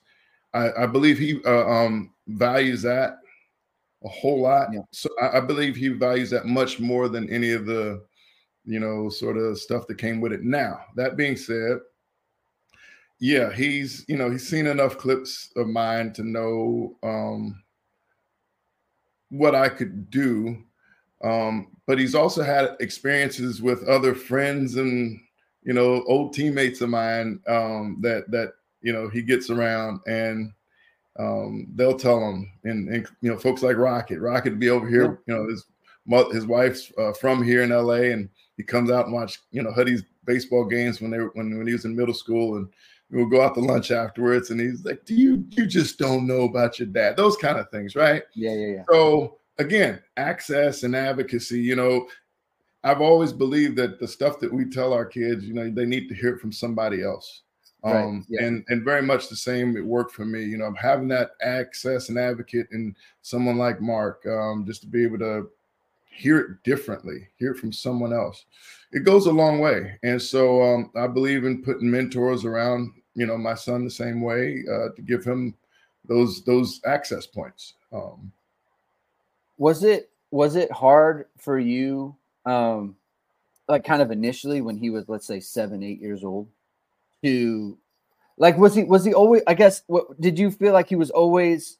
I, I believe he uh, um, values that a whole lot. Yeah. So I, I, believe he values that much more than any of the, you know, sort of stuff that came with it. Now, that being said, yeah, he's, you know, he's seen enough clips of mine to know um, what I could do. Um, but he's also had experiences with other friends and, you know, old teammates of mine um, that, that, you know, he gets around and, um, they'll tell him, and, and you know, folks like Rocket, Rocket be over here. You know, his his wife's uh, from here in L.A. and he comes out and watch you know Huddy's baseball games when they were, when when he was in middle school, and we'll go out to lunch afterwards, and he's like, "Do you you just don't know about your dad?" Those kind of things, right? Yeah, yeah, yeah. So again, access and advocacy. You know, I've always believed that the stuff that we tell our kids, you know, they need to hear it from somebody else. Um, right. yeah. and and very much the same. It worked for me. You know, having that access and advocate and someone like Mark, um, just to be able to hear it differently, hear it from someone else. It goes a long way. And so um, I believe in putting mentors around, you know, my son the same way uh, to give him those those access points. Um, was it was it hard for you, um, like kind of initially when he was, let's say, seven, eight years old, to like was he was he always? I guess what did you feel like he was always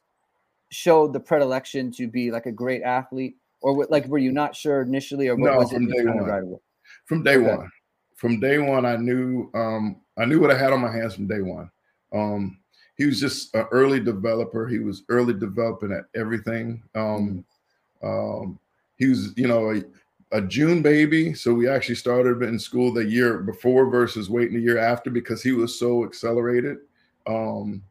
showed the predilection to be like a great athlete? Or what, like were you not sure initially, or what no, was from it? Day one. Right from day okay. one, from day one, I knew um, I knew what I had on my hands from day one. Um, he was just an early developer. He was early developing at everything. Um, mm-hmm. um, he was, you know, a, a, June baby. So we actually started in school the year before versus waiting a year after because he was so accelerated. Um,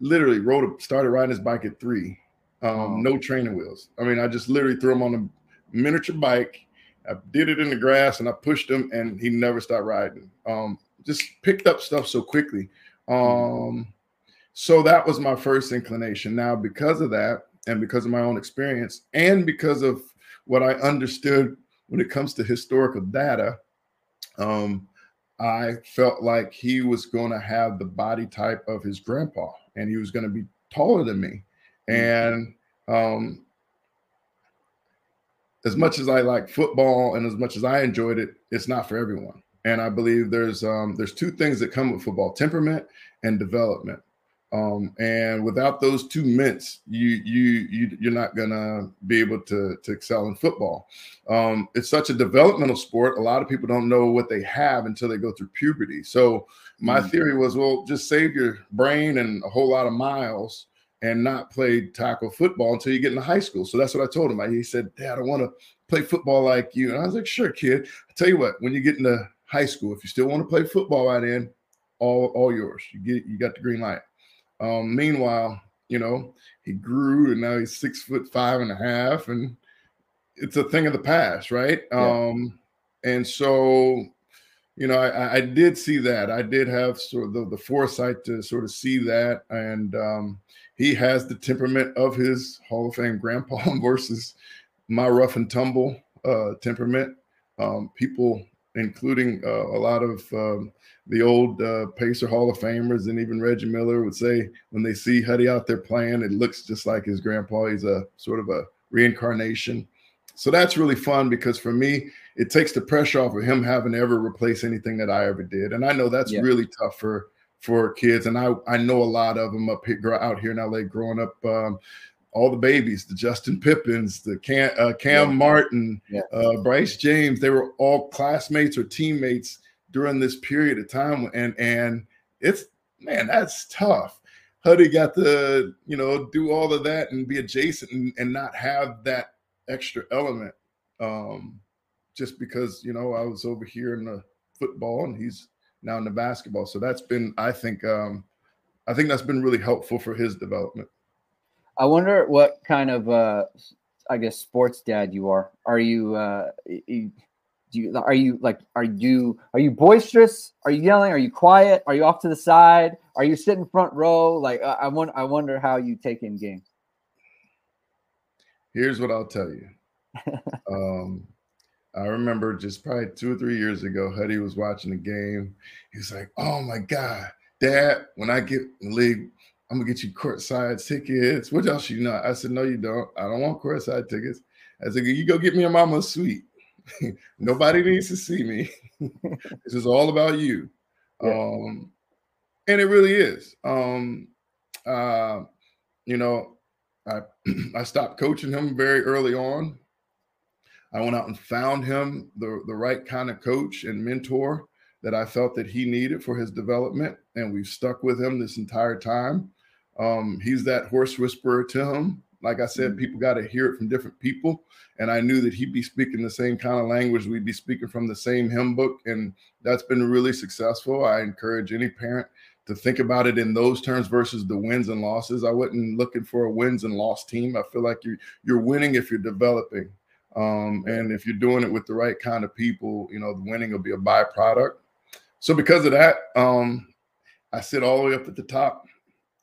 literally rode, started riding his bike at three um, no training wheels. I mean, I just literally threw him on a miniature bike. I did it in the grass and I pushed him, and he never stopped riding. Um, just picked up stuff so quickly. Um, so that was my first inclination. Now, because of that, and because of my own experience, and because of what I understood when it comes to historical data, um, I felt like he was going to have the body type of his grandpa, and he was going to be taller than me. And um, as much as I like football and as much as I enjoyed it, it's not for everyone. And I believe there's um, there's two things that come with football: temperament and development. Um, and without those two mints, you you you you're not gonna be able to to excel in football. Um, it's such a developmental sport. A lot of people don't know what they have until they go through puberty. So my mm-hmm. theory was, well, just save your brain and a whole lot of miles and not play tackle football until you get into high school. So that's what I told him. He said, Dad, I want to play football like you. And I was like, sure, kid. I tell you what, when you get into high school, if you still want to play football right in, all all yours. You get you got the green light. Um, meanwhile, you know, he grew and now he's six foot five and a half, and it's a thing of the past, right? Yeah. Um, and so you know, I, I, did see that. I did have sort of the, the foresight to sort of see that, and um, he has the temperament of his Hall of Fame grandpa (laughs) versus my rough and tumble uh, temperament. Um, people, including uh, a lot of um, the old uh, Pacer Hall of Famers and even Reggie Miller, would say when they see Huddy out there playing, it looks just like his grandpa. He's a sort of a reincarnation. So that's really fun because for me, it takes the pressure off of him having to ever replace anything that I ever did. And I know that's yeah. really tough for for kids. And I, I know a lot of them up here out here in LA growing up. Um, all the babies, the Justin Pippens, the Cam, uh, Cam yeah. Martin, yeah. Uh, Bryce James, they were all classmates or teammates during this period of time. And and it's man, that's tough. Huddy got to, you know, do all of that and be adjacent and, and not have that extra element. Um, just because, you know, I was over here in the football and he's now in the basketball. So that's been, I think, um, I think that's been really helpful for his development. I wonder what kind of, uh, I guess, sports dad you are. Are you, uh, you, do you, are you like, are you, are you boisterous? Are you yelling? Are you quiet? Are you off to the side? Are you sitting front row? Like, I, I want, I wonder how you take in games. Here's what I'll tell you. (laughs) um, I remember just probably two or three years ago, Huddy was watching the game. He's like, "Oh my god, Dad! When I get in the league, I'm gonna get you courtside tickets. What else you know?" I said, "No, you don't. I don't want courtside tickets." I said, "You go get me a mama's suite. (laughs) Nobody needs to see me. (laughs) this is all about you." Yeah. Um, and it really is. Um, uh, you know, I (clears throat) I stopped coaching him very early on I went out and found him the, the right kind of coach and mentor that I felt that he needed for his development. And we've stuck with him this entire time. Um, he's that horse whisperer to him. Like I said, mm-hmm. people got to hear it from different people. And I knew that he'd be speaking the same kind of language. We'd be speaking from the same hymn book. And that's been really successful. I encourage any parent to think about it in those terms versus the wins and losses. I wasn't looking for a wins and loss team. I feel like you're you're winning if you're developing. Um, and if you're doing it with the right kind of people, you know, the winning will be a byproduct. So because of that, um, I sit all the way up at the top.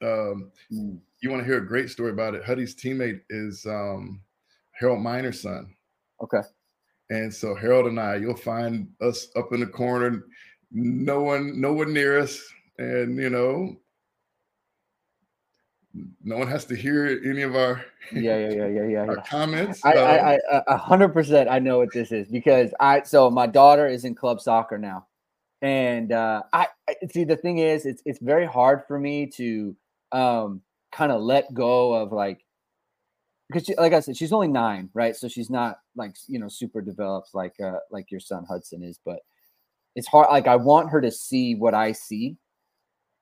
Um, mm. You want to hear a great story about it? Huddy's teammate is um, Harold Miner's son. Okay. And so Harold and I, you'll find us up in the corner, no one, no one near us, and you know, no one has to hear any of our yeah yeah yeah yeah yeah, (laughs) our comments. I, a hundred percent I know what this is because I so my daughter is in club soccer now, and uh, I, I see the thing is it's it's very hard for me to um kind of let go of like because like I said she's only nine right? So she's not like you know super developed like uh like your son Hudson is but it's hard like I want her to see what I see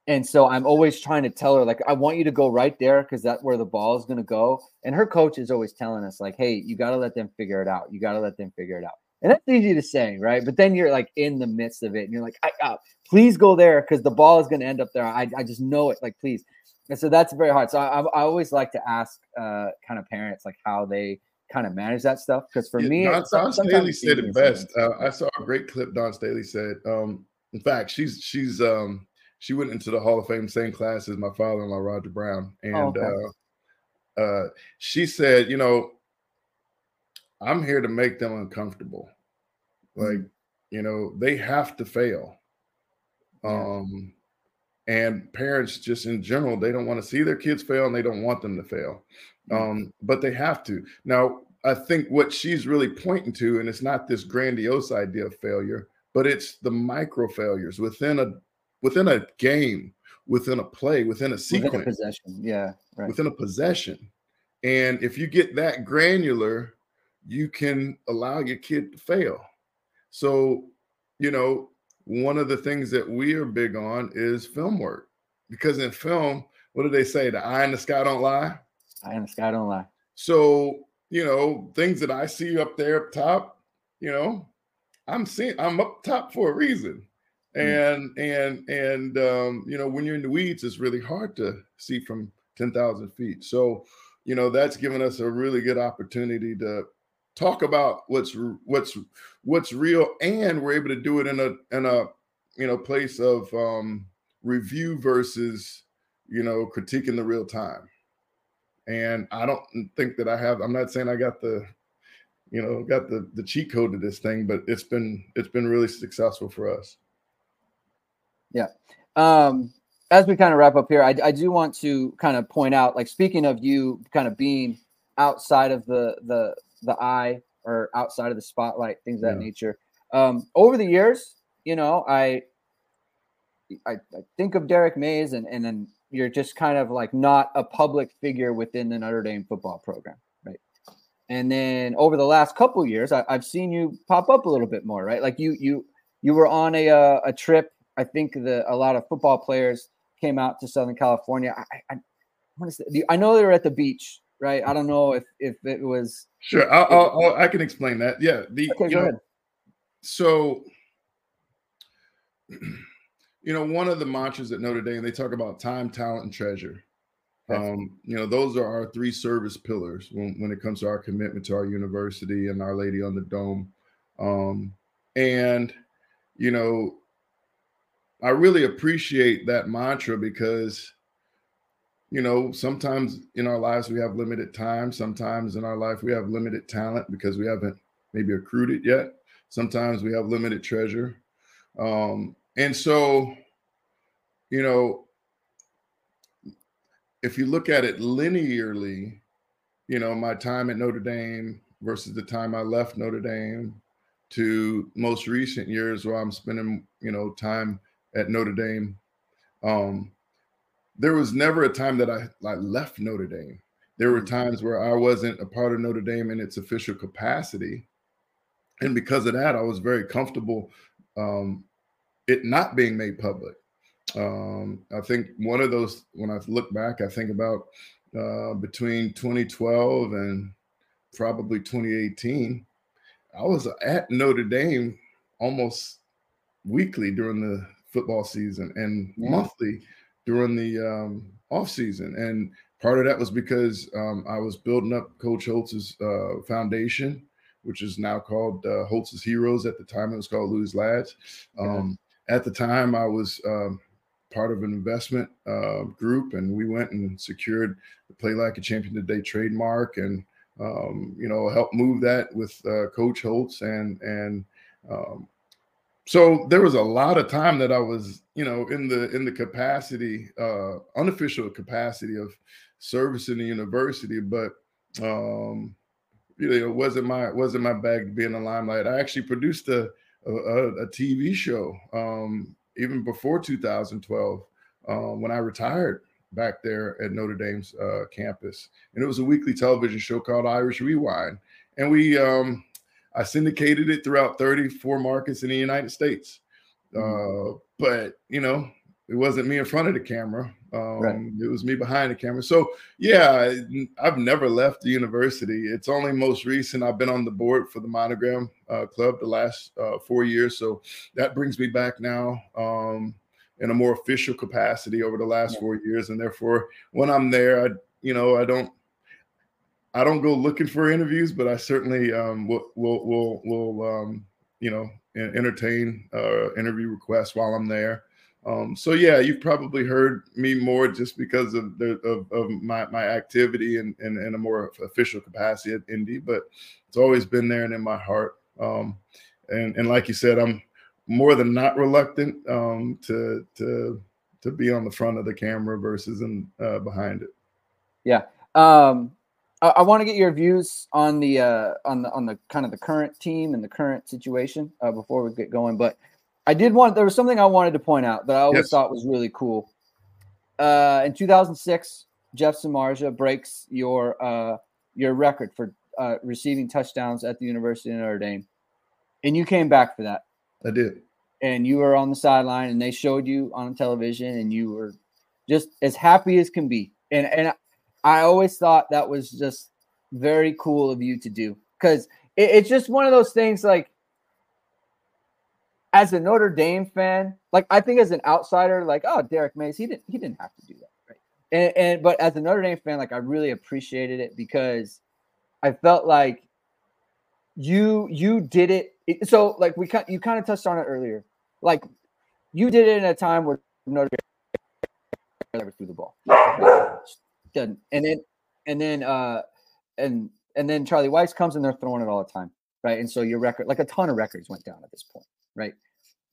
and so I'm always trying to tell her, like, I want you to go right there because that's where the ball is going to go. And her coach is always telling us, like, hey, you got to let them figure it out. You got to let them figure it out. And that's easy to say, right? But then you're like in the midst of it and you're like, I, uh, please go there because the ball is going to end up there. I, I just know it. Like, please. And so that's very hard. So I, I always like to ask uh, kind of parents, like, how they kind of manage that stuff. Because for yeah, me, Dawn, Dawn Staley said it best. Uh, I saw a great clip Dawn Staley said. Um, in fact, she's, she's, um, she went into the Hall of Fame same class as my father-in-law Roger Brown, oh, and oh, uh, uh, she said, you know, I'm here to make them uncomfortable. Like, mm-hmm. you know, they have to fail. Um, and parents just in general, they don't want to see their kids fail and they don't want them to fail. Mm-hmm. Um, but they have to. Now, I think what she's really pointing to, and it's not this grandiose idea of failure, but it's the micro failures within a within a game, within a play, within a sequence, within a possession. Yeah, right. Within a possession. And if you get that granular, you can allow your kid to fail. So, you know, one of the things that we are big on is film work. Because in film, what do they say? The eye in the sky don't lie. Eye in the sky don't lie. So, you know, things that I see up there up top, you know, I'm seeing I'm up top for a reason. Mm. and and and um, you know when you're in the weeds it's really hard to see from 10,000 feet. So you know that's given us a really good opportunity to talk about what's what's what's real and we're able to do it in a in a you know place of um, review versus you know critiquing the real time. And i don't think that i have i'm not saying i got the you know got the the cheat code to this thing but it's been it's been really successful for us yeah. Um, as we kind of wrap up here, I, I do want to kind of point out, like speaking of you kind of being outside of the the the eye or outside of the spotlight, things of that nature. Um, over the years, you know, I, I I think of Derrick Mayes, and and then you're just kind of like not a public figure within the Notre Dame football program, right? And then over the last couple years, I, have seen you pop up a little bit more, right? Like you you you were on a uh, a trip I think the a lot of football players came out to Southern California. I, I, I, say, I know they were at the beach, right? I don't know if if it was. Sure, I'll, I'll, I'll i can explain that. Yeah, the okay, you know, ahead. so (clears throat) you know one of the mantras at Notre Dame they talk about time, talent, and treasure. Um, you know, those are our three service pillars when, when it comes to our commitment to our university and Our Lady on the Dome. Um, and you know, I really appreciate that mantra because you know, sometimes in our lives we have limited time. Sometimes in our life we have limited talent because we haven't maybe accrued it yet. Sometimes we have limited treasure. Um, and so, you know, if you look at it linearly, you know, my time at Notre Dame versus the time I left Notre Dame to most recent years where I'm spending, you know, time at Notre Dame. Um, there was never a time that I, I left Notre Dame. There were mm-hmm. times where I wasn't a part of Notre Dame in its official capacity. And because of that, I was very comfortable um, it not being made public. Um, I think one of those, when I look back, I think about uh, between 2012 and probably 2018, I was at Notre Dame almost weekly during the football season and yeah. monthly during the um, off season. And part of that was because um, I was building up Coach Holtz's uh, foundation, which is now called uh, Holtz's Heroes. At the time, it was called Lou's Lads. Um, yeah. At the time, I was um, part of an investment uh, group, and we went and secured the Play Like a Champion Today trademark, and um, you know, helped move that with uh, Coach Holtz, and and um, so there was a lot of time that I was, you know, in the in the capacity, uh, unofficial capacity of servicing the university, but um, you know, it wasn't my wasn't my bag to be in the limelight. I actually produced a a, a TV show um, even before 2012 um, when I retired back there at Notre Dame's uh, campus, and it was a weekly television show called Irish Rewind, and we um, I syndicated it throughout 34 markets in the United States. Mm-hmm. Uh, but you know, it wasn't me in front of the camera. Um, right. It was me behind the camera. So yeah, I've never left the university. It's only most recent I've been on the board for the Monogram uh, Club the last uh, four years. So that brings me back now um, in a more official capacity over the last yeah. four years. And therefore, when I'm there, I you know I don't I don't go looking for interviews, but I certainly um, will will will, will um, you know entertain uh, interview requests while I'm there. Um, so yeah, you've probably heard me more just because of the of, of my my activity in, in, in a more official capacity at ND, but it's always been there and in my heart. Um, and and like you said, I'm more than not reluctant um, to to to be on the front of the camera versus in uh, behind it. Yeah. Um, I, I want to get your views on the uh, on the on the kind of the current team and the current situation uh, before we get going, but I did want there was something I wanted to point out that I always yes. thought was really cool. Uh, in 2006, Jeff Samardzija breaks your uh, your record for uh, receiving touchdowns at the University of Notre Dame, and you came back for that. I did. And you were on the sideline, and they showed you on television, and you were just as happy as can be. And and I always thought that was just very cool of you to do because it, it's just one of those things like as a Notre Dame fan, like I think as an outsider, like oh Derrick Mayes, he didn't he didn't have to do that, right? And, and but as a Notre Dame fan, like I really appreciated it because I felt like you you did it. So like we you kind of touched on it earlier, like you did it in a time where Notre Dame never threw the ball, and then and then uh and and then Charlie Weis comes and they're throwing it all the time, right? And so your record, like a ton of records, went down at this point right?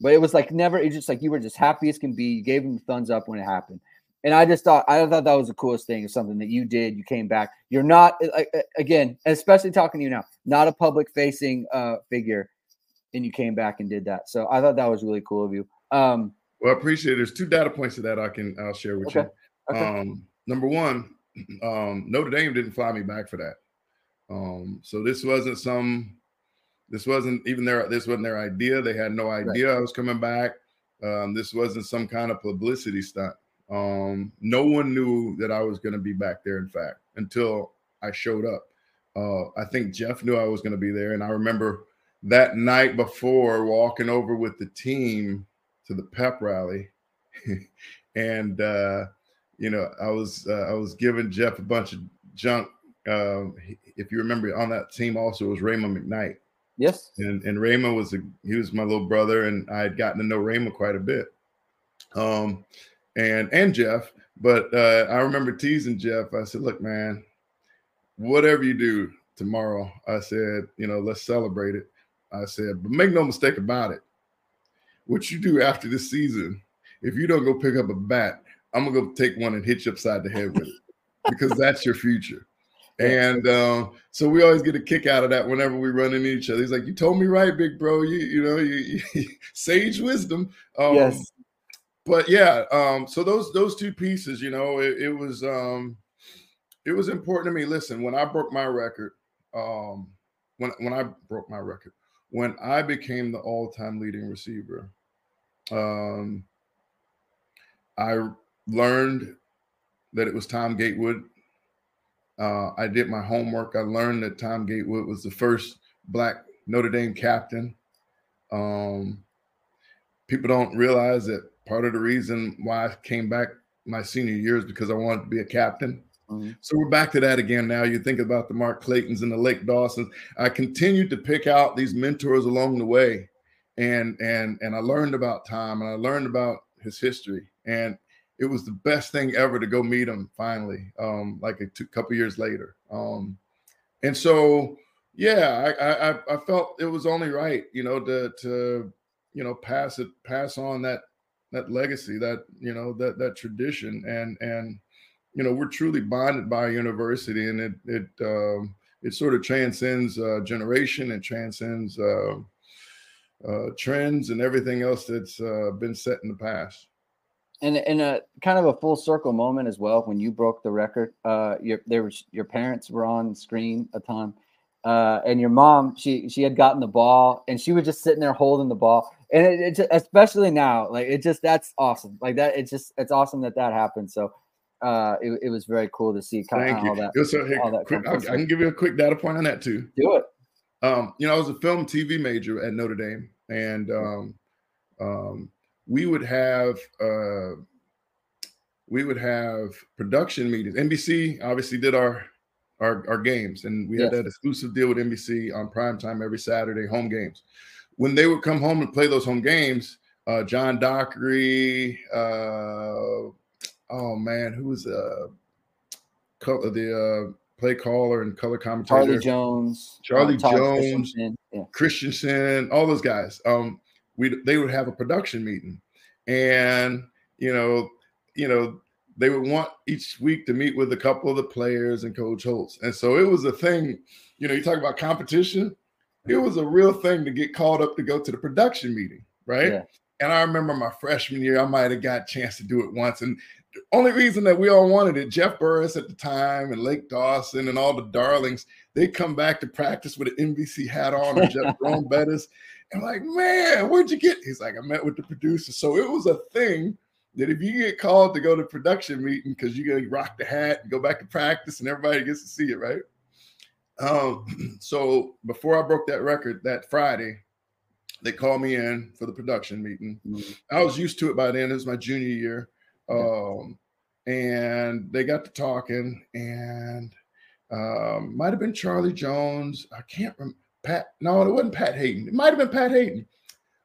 But it was like never. It's just like you were just happy as can be. You gave him the thumbs up when it happened, and I just thought I thought that was the coolest thing. Something that you did. You came back. You're not again, especially talking to you now, not a public facing uh, figure, and you came back and did that. So I thought that was really cool of you. Um, well, I appreciate it. There's two data points to that I can I'll share with okay. you. Okay. Um, number one, (clears throat) um, Notre Dame didn't fly me back for that. Um, so this wasn't some this wasn't even their this wasn't their idea. They had no idea right. I was coming back. Um, this wasn't some kind of publicity stunt. Um, no one knew that I was going to be back there. In fact, until I showed up. Uh, I think Jeff knew I was going to be there, and I remember that night before walking over with the team to the pep rally, (laughs) and uh, you know I was uh, I was giving Jeff a bunch of junk. Um, if you remember, on that team also was Raymond McKnight. Yes. And and Raymond was a he was my little brother, and I had gotten to know Raymond quite a bit. Um, and and Jeff, but uh, I remember teasing Jeff. I said, "Look, man, whatever you do tomorrow," I said, "You know, let's celebrate it." I said, "But make no mistake about it. What you do after this season, if you don't go pick up a bat, I'm gonna go take one and hit you upside the head with it because that's your future." And um, so we always get a kick out of that whenever we run into each other. He's like, "You told me right, big bro. You you know, you, you (laughs) sage wisdom." Um, yes. But yeah, um, so those those two pieces, you know, it, it was um, it was important to me. Listen, when I broke my record, um, when when I broke my record, when I became the all-time leading receiver, um, I learned that it was Tom Gatewood uh, I did my homework. I learned that Tom Gatewood was the first black Notre Dame captain. Um, people don't realize that part of the reason why I came back my senior year is because I wanted to be a captain. Mm-hmm. So we're back to that again now. You think about the Mark Claytons and the Lake Dawsons. I continued to pick out these mentors along the way, and and and I learned about Tom and I learned about his history. and it was the best thing ever to go meet him finally, um, like a two, couple years later. Um, and so, yeah, I, I, I felt it was only right, you know, to to you know pass it, pass on that that legacy, that you know that that tradition, and and you know we're truly bonded by a university, and it it um, it sort of transcends uh, generation and transcends uh, uh, trends and everything else that's uh, been set in the past. And in a kind of a full circle moment as well, when you broke the record, uh, your there was your parents were on screen a ton, uh, and your mom she she had gotten the ball and she was just sitting there holding the ball, and it, it especially now like it just that's awesome like that it's just it's awesome that that happened so uh, it, it was very cool to see kind Thank of you. that, so, hey, that quick, I, I, can give you a quick data point on that too. Do it. Um, you know, I was a film TV major at Notre Dame, and um, um, we would have uh, we would have production meetings. NBC obviously did our our, our games, and we yes. had that exclusive deal with NBC on prime time every Saturday, home games. When they would come home and play those home games, uh, John Dockery, uh, oh man, who was uh, the uh, play caller and color commentator? Charlie Jones, Charlie uh, Jones, Christensen, yeah. Christensen, all those guys. Um, we they would have a production meeting, and you know, you know, they would want each week to meet with a couple of the players and Coach Holtz, and so it was a thing. You know, you talk about competition. It was a real thing to get called up to go to the production meeting, right? Yeah. And I remember my freshman year, I might have got a chance to do it once. And the only reason that we all wanted it, Jeff Burris at the time and Lake Dawson and all the darlings, they come back to practice with an NBC hat on or Jeff (laughs) Jerome Bettis. And I'm like, man, where'd you get? He's like, I met with the producer. So it was a thing that if you get called to go to production meeting because you're gonna rock the hat and go back to practice and everybody gets to see it, right? Um, (clears throat) so before I broke that record that Friday, they called me in for the production meeting. Mm-hmm. I was used to it by then. It was my junior year. Um, and they got to talking, and um, might have been Charlie Jones. I can't remember. Pat, no, it wasn't Pat Haden. It might have been Pat Haden.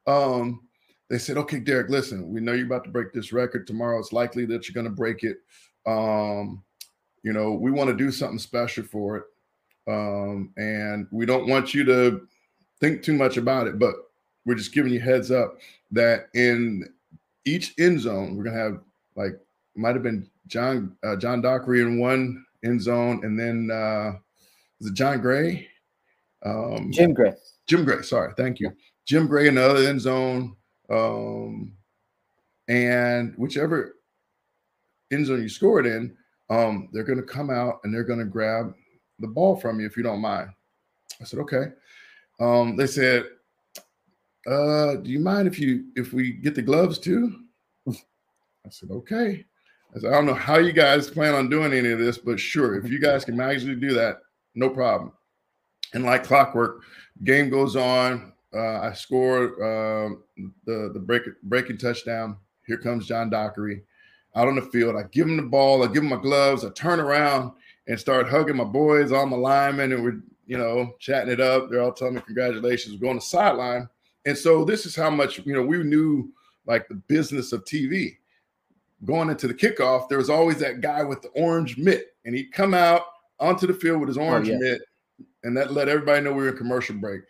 Um, they said, okay, Derrick, listen, we know you're about to break this record tomorrow. It's likely that you're going to break it. Um, you know, we want to do something special for it. Um, and we don't want you to think too much about it, but we're just giving you heads up that in each end zone, we're going to have like might have been John uh, John Dockery in one end zone, and then uh, was it John Gray? Um, Jim Gray. Jim Gray. Sorry, thank you. Jim Gray in the other end zone, um, and whichever end zone you scored in, um, they're going to come out and they're going to grab the ball from you if you don't mind. I said, okay. Um, they said, uh, do you mind if you if we get the gloves too? I said, okay. I said, I don't know how you guys plan on doing any of this, but sure, if you guys can magically do that, no problem. And like clockwork, game goes on. Uh, I score uh, the the break, breaking touchdown. Here comes John Dockery out on the field. I give him the ball. I give him my gloves. I turn around and start hugging my boys, all my linemen, and we're you know chatting it up. They're all telling me congratulations. We're going to sideline, and so this is how much you know we knew like the business of TV going into the kickoff, there was always that guy with the orange mitt, and he'd come out onto the field with his oh, orange oh, yeah. mitt, and that let everybody know we were in commercial break.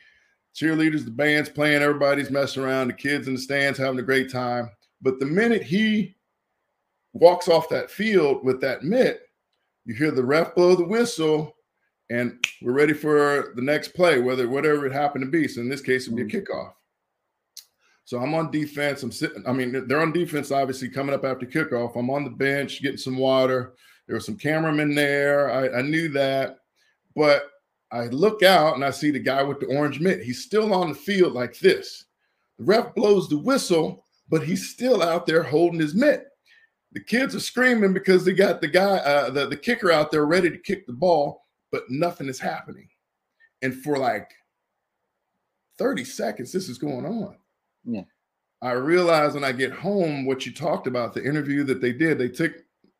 Cheerleaders, the band's playing, everybody's messing around, the kids in the stands having a great time. But the minute he walks off that field with that mitt, you hear the ref blow the whistle, and we're ready for the next play, whether whatever it happened to be. So in this case, it'd be a mm-hmm. kickoff. So I'm on defense. I'm sitting. I mean, they're on defense, obviously, coming up after kickoff. I'm on the bench getting some water. There were some cameramen there. I, I knew that. But I look out and I see the guy with the orange mitt. He's still on the field like this. The ref blows the whistle, but he's still out there holding his mitt. The kids are screaming because they got the guy, uh, the, the kicker out there ready to kick the ball, but nothing is happening. And for like 30 seconds, this is going on. Yeah. I realize when I get home what you talked about the interview that they did. They took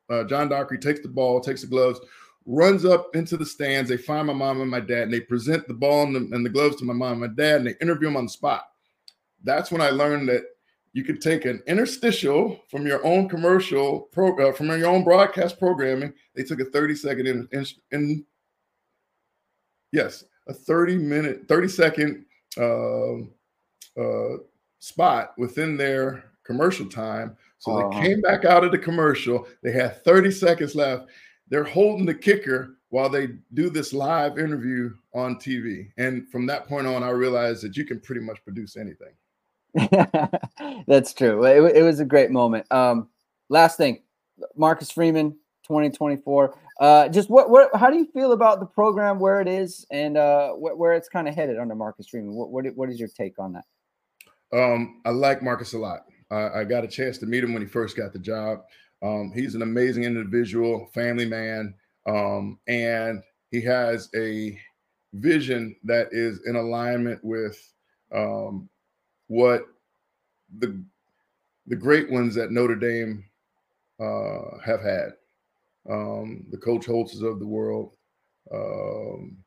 uh, John Dockery takes the ball, takes the gloves, runs up into the stands. They find my mom and my dad, and they present the ball and the, and the gloves to my mom and my dad, and they interview them on the spot. That's when I learned that you could take an interstitial from your own commercial program, uh, from your own broadcast programming. They took a 30 second in, in, in yes, a 30 minute, 30 second uh, uh, spot within their commercial time. So uh-huh. they came back out of the commercial. They had 30 seconds left. They're holding the kicker while they do this live interview on TV. And from that point on, I realized that you can pretty much produce anything. (laughs) That's true. It, it, was a great moment. Um, last thing, Marcus Freeman, 2024. Uh, just what, what, how do you feel about the program, where it is, and uh, wh- where it's kind of headed under Marcus Freeman? What, what, what is your take on that? Um, I like Marcus a lot. I, I, got a chance to meet him when he first got the job. Um, he's an amazing individual, family man, um, and he has a vision that is in alignment with um, what the the great ones at Notre Dame uh, have had. Um, the Coach Holtzes of the world, um,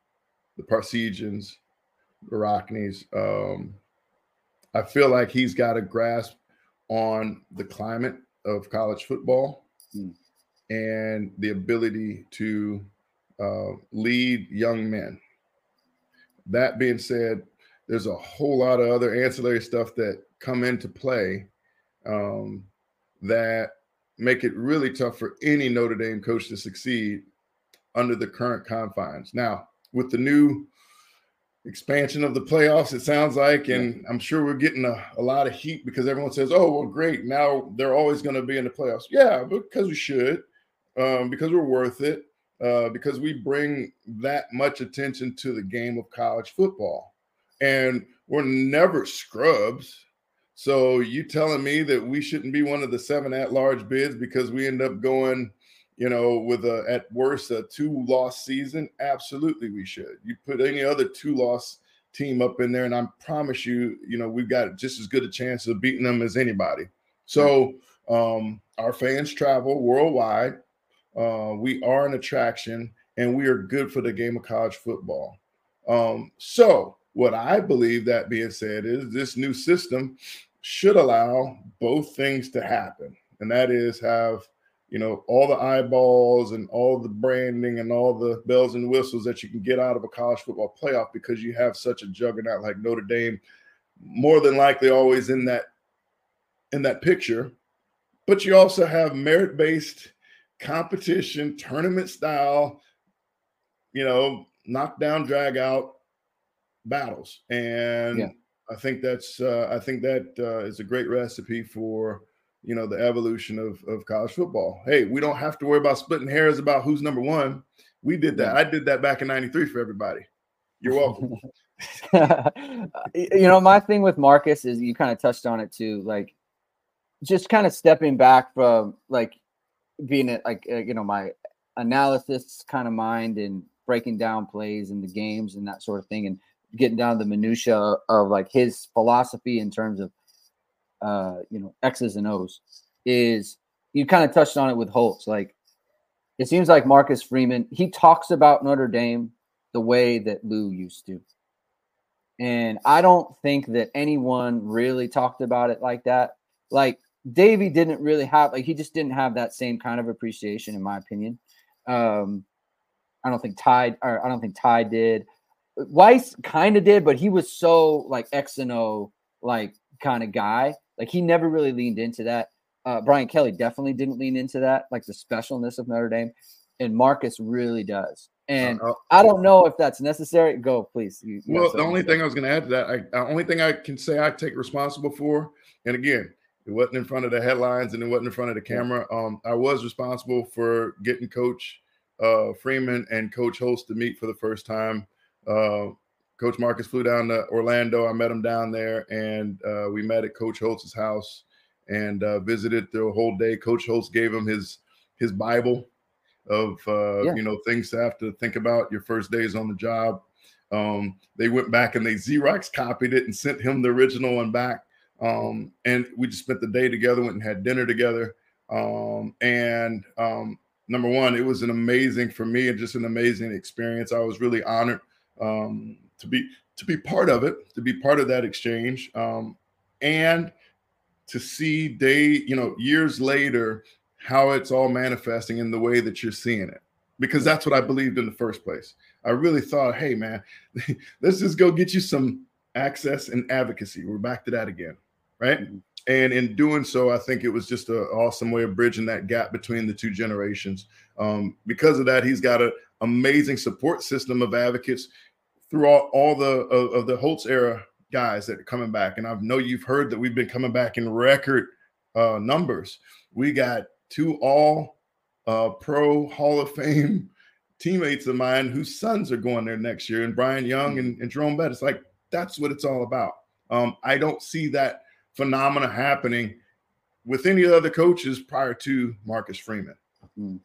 the Parseghians, the Rocknes. Um, I feel like he's got a grasp on the climate of college football mm. and the ability to uh, lead young men. That being said, there's a whole lot of other ancillary stuff that come into play um, that make it really tough for any Notre Dame coach to succeed under the current confines. Now, with the new expansion of the playoffs, it sounds like, and I'm sure we're getting a, a lot of heat because everyone says, oh, well, great. Now they're always going to be in the playoffs. Yeah, because we should, um, because we're worth it, uh, because we bring that much attention to the game of college football. And we're never scrubs. So you telling me that we shouldn't be one of the seven at-large bids because we end up going, you know, with a at worst a two-loss season? Absolutely, we should. You put any other two-loss team up in there, and I promise you, you know, we've got just as good a chance of beating them as anybody. So um, our fans travel worldwide. Uh, we are an attraction, and we are good for the game of college football. Um, so what I believe, that being said, is this new system should allow both things to happen. And that is have, you know, all the eyeballs and all the branding and all the bells and whistles that you can get out of a college football playoff because you have such a juggernaut like Notre Dame, more than likely always in that in that picture. But you also have merit-based competition, tournament style, you know, knockdown, drag out battles. And yeah. I think that's uh, I think that uh, is a great recipe for you know the evolution of of college football. Hey, we don't have to worry about splitting hairs about who's number one. We did that. I did that back in '93 for everybody. You're welcome. (laughs) (laughs) you know, my thing with Marcus is you kind of touched on it too, like just kind of stepping back from like being it like uh, you know my analysis kind of mind and breaking down plays and the games and that sort of thing and getting down the minutia of like his philosophy in terms of uh you know x's and o's is you kind of touched on it with holtz. Like it seems like marcus freeman he talks about notre dame the way that lou used to. And i don't think that anyone really talked about it like that. Like Davie didn't really have like he just didn't have that same kind of appreciation in my opinion. Um i don't think Ty or i don't think ty did. Weis kind of did, but he was so like X and O like kind of guy. Like he never really leaned into that. Uh, Brian Kelly definitely didn't lean into that, like the specialness of Notre Dame, and Marcus really does. And uh, I don't know if that's necessary. Go, please. You, you well, the only thing I was going to add to that, I, the only thing I can say I take responsible for, and again, it wasn't in front of the headlines and it wasn't in front of the camera. Um, I was responsible for getting Coach uh, Freeman and Coach Holtz to meet for the first time uh, Coach Marcus flew down to Orlando. I met him down there, and uh, we met at Coach Holtz's house and uh, visited the whole day. Coach Holtz gave him his his Bible of uh, yeah. you know things to have to think about your first days on the job. Um, they went back and they Xerox copied it and sent him the original one back. Um, and we just spent the day together, went and had dinner together. Um, and um, number one, it was an amazing for me and just an amazing experience. I was really honored um, to be to be part of it, to be part of that exchange, um, and to see day, you know, years later, how it's all manifesting in the way that you're seeing it. Because that's what I believed in the first place. I really thought, hey man, (laughs) let's just go get you some access and advocacy. We're back to that again, right? Mm-hmm. And in doing so, I think it was just an awesome way of bridging that gap between the two generations. Um, because of that, he's got an amazing support system of advocates throughout all the of, of the Holtz era guys that are coming back. And I know you've heard that we've been coming back in record uh, numbers. We got two all uh, pro Hall of Fame (laughs) teammates of mine whose sons are going there next year, and Bryant Young and, and Jerome Bettis. Like that's what it's all about. Um, I don't see that phenomena happening with any other coaches prior to Marcus Freeman. Mm.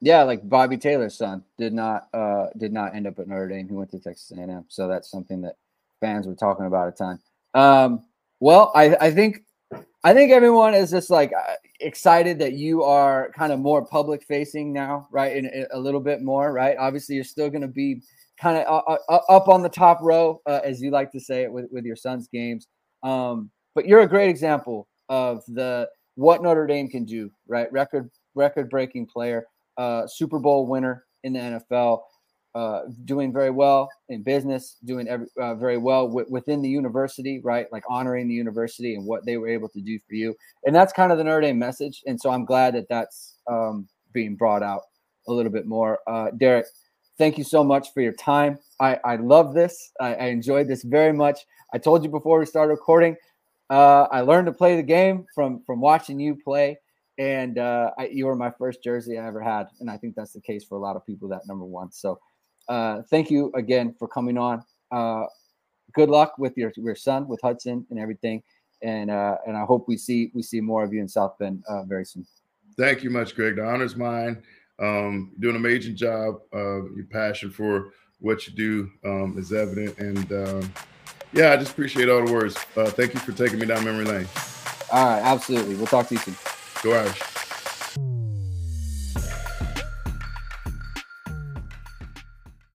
Yeah, like Bobby Taylor's son did not uh, did not end up at Notre Dame. He went to Texas A&M, so that's something that fans were talking about a ton. Um, well, I, I think I think everyone is just like uh, excited that you are kind of more public facing now, right? And a little bit more, right? Obviously, you're still going to be kind of uh, uh, up on the top row, uh, as you like to say it, with, with your son's games. Um, but you're a great example of the what Notre Dame can do, right? Record record breaking player, uh, Super Bowl winner in the NFL uh, doing very well in business, doing every, uh, very well w- within the university, right? Like honoring the university and what they were able to do for you. And that's kind of the Notre Dame message. And so I'm glad that that's um, being brought out a little bit more. Uh, Derrick, thank you so much for your time. I, I love this. I, I enjoyed this very much. I told you before we started recording, uh, I learned to play the game from from watching you play and uh, I, you were my first jersey I ever had, and I think that's the case for a lot of people. That number one. So uh, thank you again for coming on. Uh, good luck with your your son, with Hudson, and everything. And uh, and I hope we see we see more of you in South Bend uh, very soon. Thank you much, Greg. The honor's mine. Um, doing an amazing job. Uh, your passion for what you do um, is evident, and um, yeah, I just appreciate all the words. Uh, thank you for taking me down memory lane. All right, absolutely. We'll talk to you soon. eu acho.